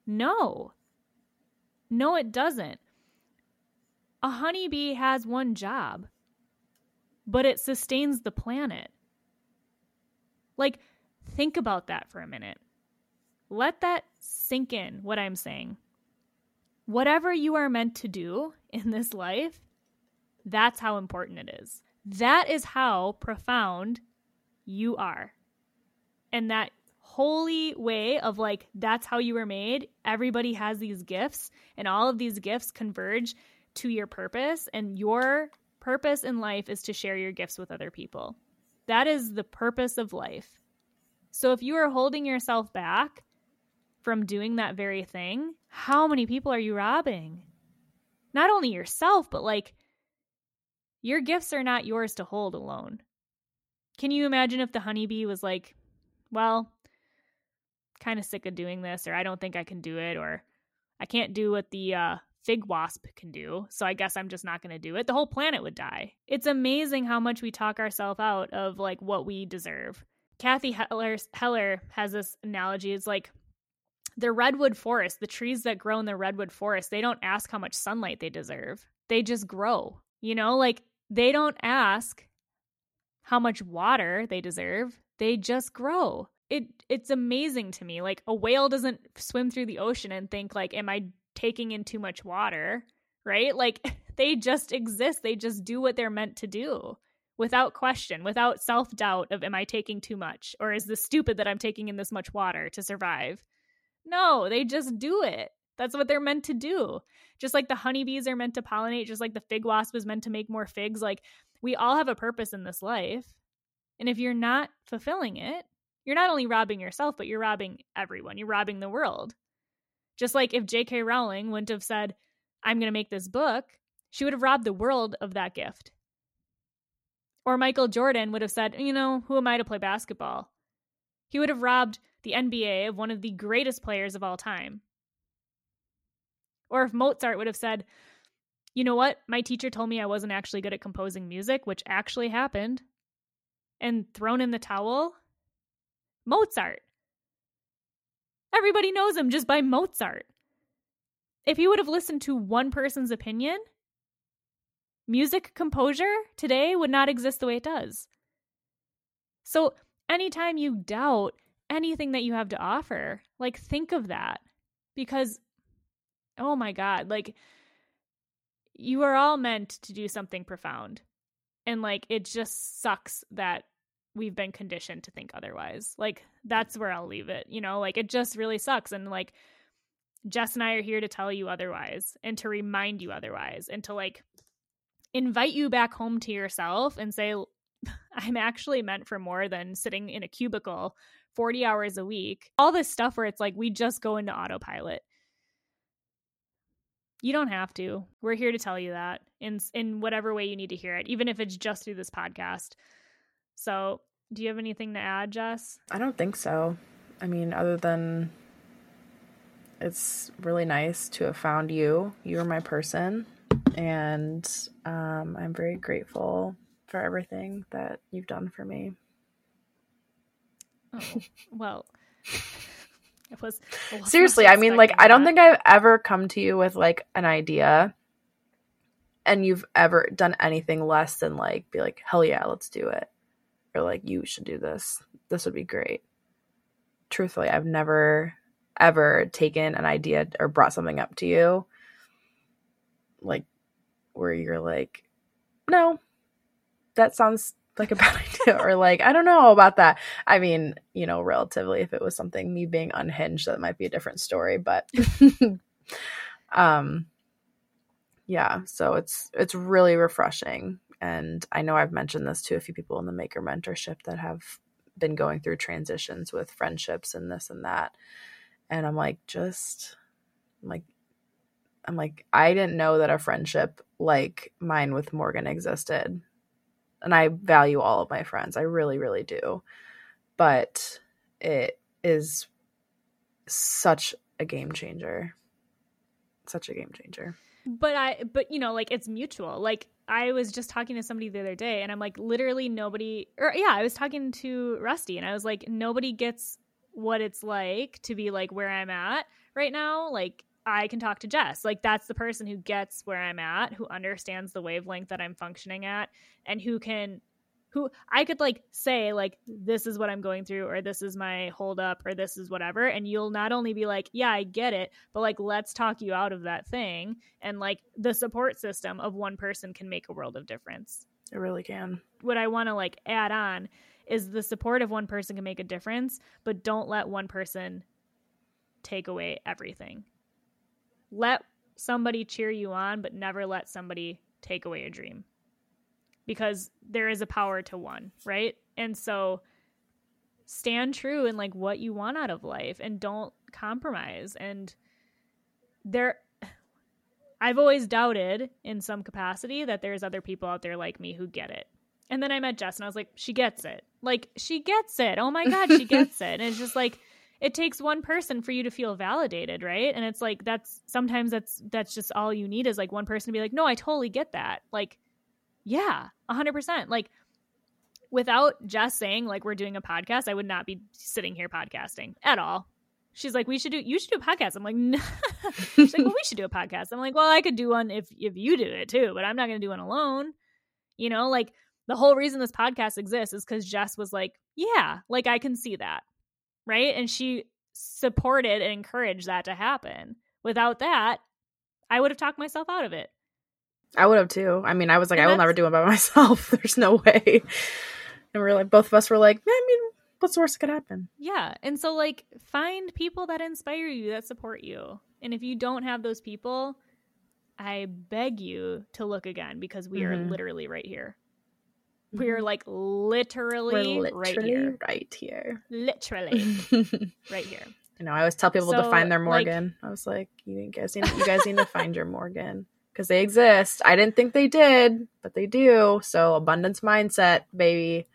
No. No, it doesn't. A honeybee has one job, but it sustains the planet. Like, think about that for a minute. Let that sink in, what I'm saying. Whatever you are meant to do in this life, that's how important it is. That is how profound you are. And that holy way of like, that's how you were made. Everybody has these gifts, and all of these gifts converge to your purpose. And your purpose in life is to share your gifts with other people. That is the purpose of life. So if you are holding yourself back from doing that very thing, how many people are you robbing? Not only yourself, but like your gifts are not yours to hold alone. Can you imagine if the honeybee was like, well, kind of sick of doing this, or I don't think I can do it, or I can't do what the uh, fig wasp can do, so I guess I'm just not going to do it. The whole planet would die. It's amazing how much we talk ourselves out of like what we deserve. Cathy Heller, Heller has this analogy. It's like the redwood forest, the trees that grow in the redwood forest, they don't ask how much sunlight they deserve. They just grow. You know, like they don't ask how much water they deserve. They just grow. It it's amazing to me. Like a whale doesn't swim through the ocean and think like am I taking in too much water, right? Like they just exist. They just do what they're meant to do without question, without self-doubt of am I taking too much or is this stupid that I'm taking in this much water to survive? No, they just do it. That's what they're meant to do. Just like the honeybees are meant to pollinate, just like the fig wasp is meant to make more figs, like we all have a purpose in this life. And if you're not fulfilling it, you're not only robbing yourself, but you're robbing everyone. You're robbing the world. Just like if J.K. Rowling wouldn't have said, I'm going to make this book, she would have robbed the world of that gift. Or Michael Jordan would have said, you know, who am I to play basketball? He would have robbed the NBA of one of the greatest players of all time. Or if Mozart would have said, you know what? My teacher told me I wasn't actually good at composing music, which actually happened, and thrown in the towel. Mozart. Everybody knows him just by Mozart. If he would have listened to one person's opinion, music composure today would not exist the way it does. So, anytime you doubt anything that you have to offer, like think of that because, oh my God, like you are all meant to do something profound. And like it just sucks that we've been conditioned to think otherwise. Like that's where I'll leave it. You know, like it just really sucks. And like Jess and I are here to tell you otherwise and to remind you otherwise and to like invite you back home to yourself and say, I'm actually meant for more than sitting in a cubicle 40 hours a week. All this stuff where it's like we just go into autopilot. You don't have to. We're here to tell you that in in whatever way you need to hear it, even if it's just through this podcast. So, do you have anything to add, Jess? I don't think so. I mean, other than it's really nice to have found you. You're my person, and um, I'm very grateful for everything that you've done for me. Oh, well, it was it seriously. I mean, like, I don't think I've ever come to you with like an idea, and you've ever done anything less than like be like, hell yeah, let's do it, or like you should do this. This would be great. Truthfully, I've never ever taken an idea or brought something up to you like where you're like no that sounds like a bad idea or like i don't know about that i mean you know relatively if it was something me being unhinged that might be a different story but um yeah so it's it's really refreshing and i know i've mentioned this to a few people in the maker mentorship that have been going through transitions with friendships and this and that and i'm like just I'm like i'm like i didn't know that a friendship like mine with morgan existed and i value all of my friends i really really do but it is such a game changer such a game changer. But i but you know like it's mutual like i was just talking to somebody the other day and i'm like literally nobody or yeah i was talking to rusty and i was like nobody gets what it's like to be like where I'm at right now, like I can talk to Jess. Like that's the person who gets where I'm at, who understands the wavelength that I'm functioning at, and who can who I could like say like this is what I'm going through or this is my hold up or this is whatever and you'll not only be like yeah I get it but like let's talk you out of that thing and like the support system of one person can make a world of difference. It really can. What I want to like add on is the support of one person can make a difference, but don't let one person take away everything. Let somebody cheer you on, but never let somebody take away a dream. Because there is a power to one, right? And so stand true in like what you want out of life and don't compromise. And there I've always doubted in some capacity that there's other people out there like me who get it. And then I met Jess and I was like, she gets it. Like, she gets it. Oh my God, she gets it. And it's just like, it takes one person for you to feel validated, right? And it's like, that's sometimes that's, that's just all you need is like one person to be like, no, I totally get that. Like, yeah, 100%. Like, without Jess saying, like, we're doing a podcast, I would not be sitting here podcasting at all. She's like, we should do, you should do a podcast. I'm like, no. She's like, well, we should do a podcast. I'm like, well, I could do one if, if you do it too, but I'm not going to do one alone. You know, like, the whole reason this podcast exists is because Jess was like, yeah, like I can see that. Right. And she supported and encouraged that to happen. Without that, I would have talked myself out of it. I would have too. I mean, I was like, and I will never do it by myself. There's no way. And we're like, both of us were like, I mean, what's the worst that could happen? Yeah. And so, like, find people that inspire you, that support you. And if you don't have those people, I beg you to look again because we mm-hmm. are literally right here. We're mm-hmm. like literally, literally right here. Right here. Literally right here. You know, I always tell people so, to find their Morgan. Like, I was like, you guys need, you guys need to find your Morgan because they exist. I didn't think they did, but they do. So abundance mindset, baby.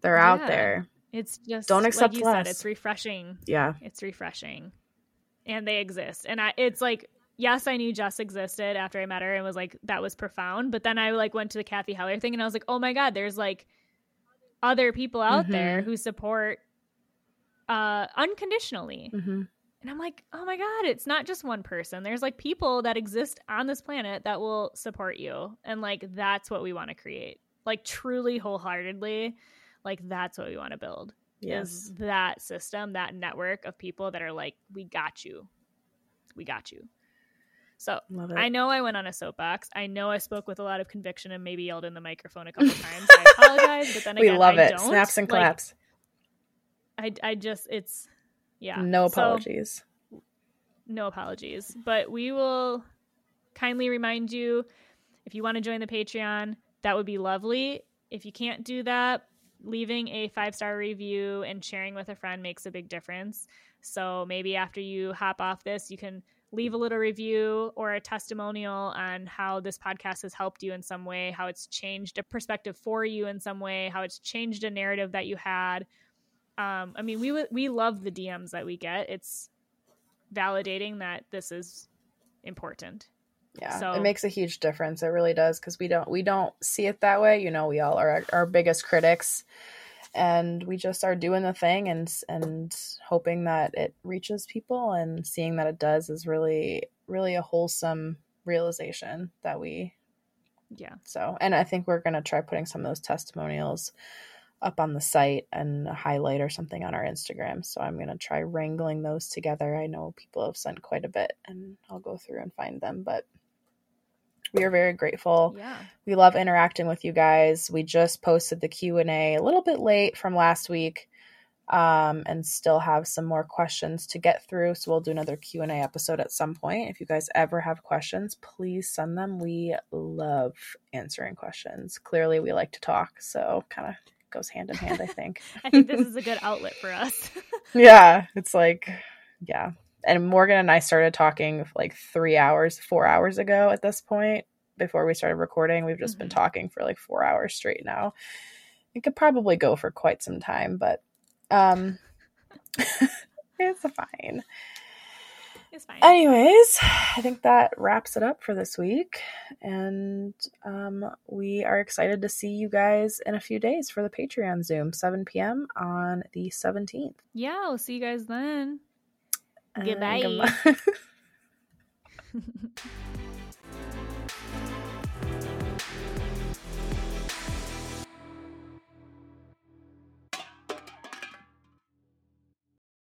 They're yeah. out there. It's just don't accept like less. Said, it's refreshing. Yeah, it's refreshing, and they exist. And I, it's like yes, I knew Jess existed after I met her and was like, that was profound. But then I like went to the Cathy Heller thing and I was like, oh my God, there's like other people out there Mhm. who support uh unconditionally. Mm-hmm. And I'm like, oh my God, it's not just one person. There's like people that exist on this planet that will support you. And like, that's what we want to create. Like, truly, wholeheartedly, like, that's what we want to build Yes. is that system, that network of people that are like, we got you. We got you. So I know I went on a soapbox. I know I spoke with a lot of conviction and maybe yelled in the microphone a couple times. I apologize, but then again, we love I it. don't. Snaps and Like, claps. I, I just, it's, yeah. no So, apologies. no apologies. But we will kindly remind you if you want to join the Patreon, that would be lovely. If you can't do that, leaving a five star review and sharing with a friend makes a big difference. So maybe after you hop off this, you can leave a little review or a testimonial on how this podcast has helped you in some way, how it's changed a perspective for you in some way, how it's changed a narrative that you had. Um, I mean, we w- we love the DMs that we get. It's validating that this is important. Yeah, So- it makes a huge difference. It really does because we don't we don't see it that way. You know, we all are our, our biggest critics, and we just are doing the thing and and hoping that it reaches people. And seeing that it does is really really a wholesome realization that we Yeah. so. And I think we're gonna try putting some of those testimonials up on the site and a highlight or something on our Instagram. So I'm gonna try wrangling those together. I know people have sent quite a bit, and I'll go through and find them, but we are very grateful Yeah. we love interacting with you guys we just posted the q&a a little bit late from last week um, and still have some more questions to get through so we'll do another q&a episode at some point if you guys ever have questions please send them we love answering questions clearly we like to talk so kind of goes hand in hand i think. I think this is a good outlet for us. yeah it's like yeah. And morgan and i started talking like three hours four hours ago at this point before we started recording. We've just been Mhm. talking for like four hours straight now. It could probably go for quite some time but um it's fine it's fine. anyways i think that wraps it up for this week and um, we are excited to see you guys in a few days for the patreon zoom 7 p.m on the 17th yeah, we'll see you guys then. And Goodbye. goodbye.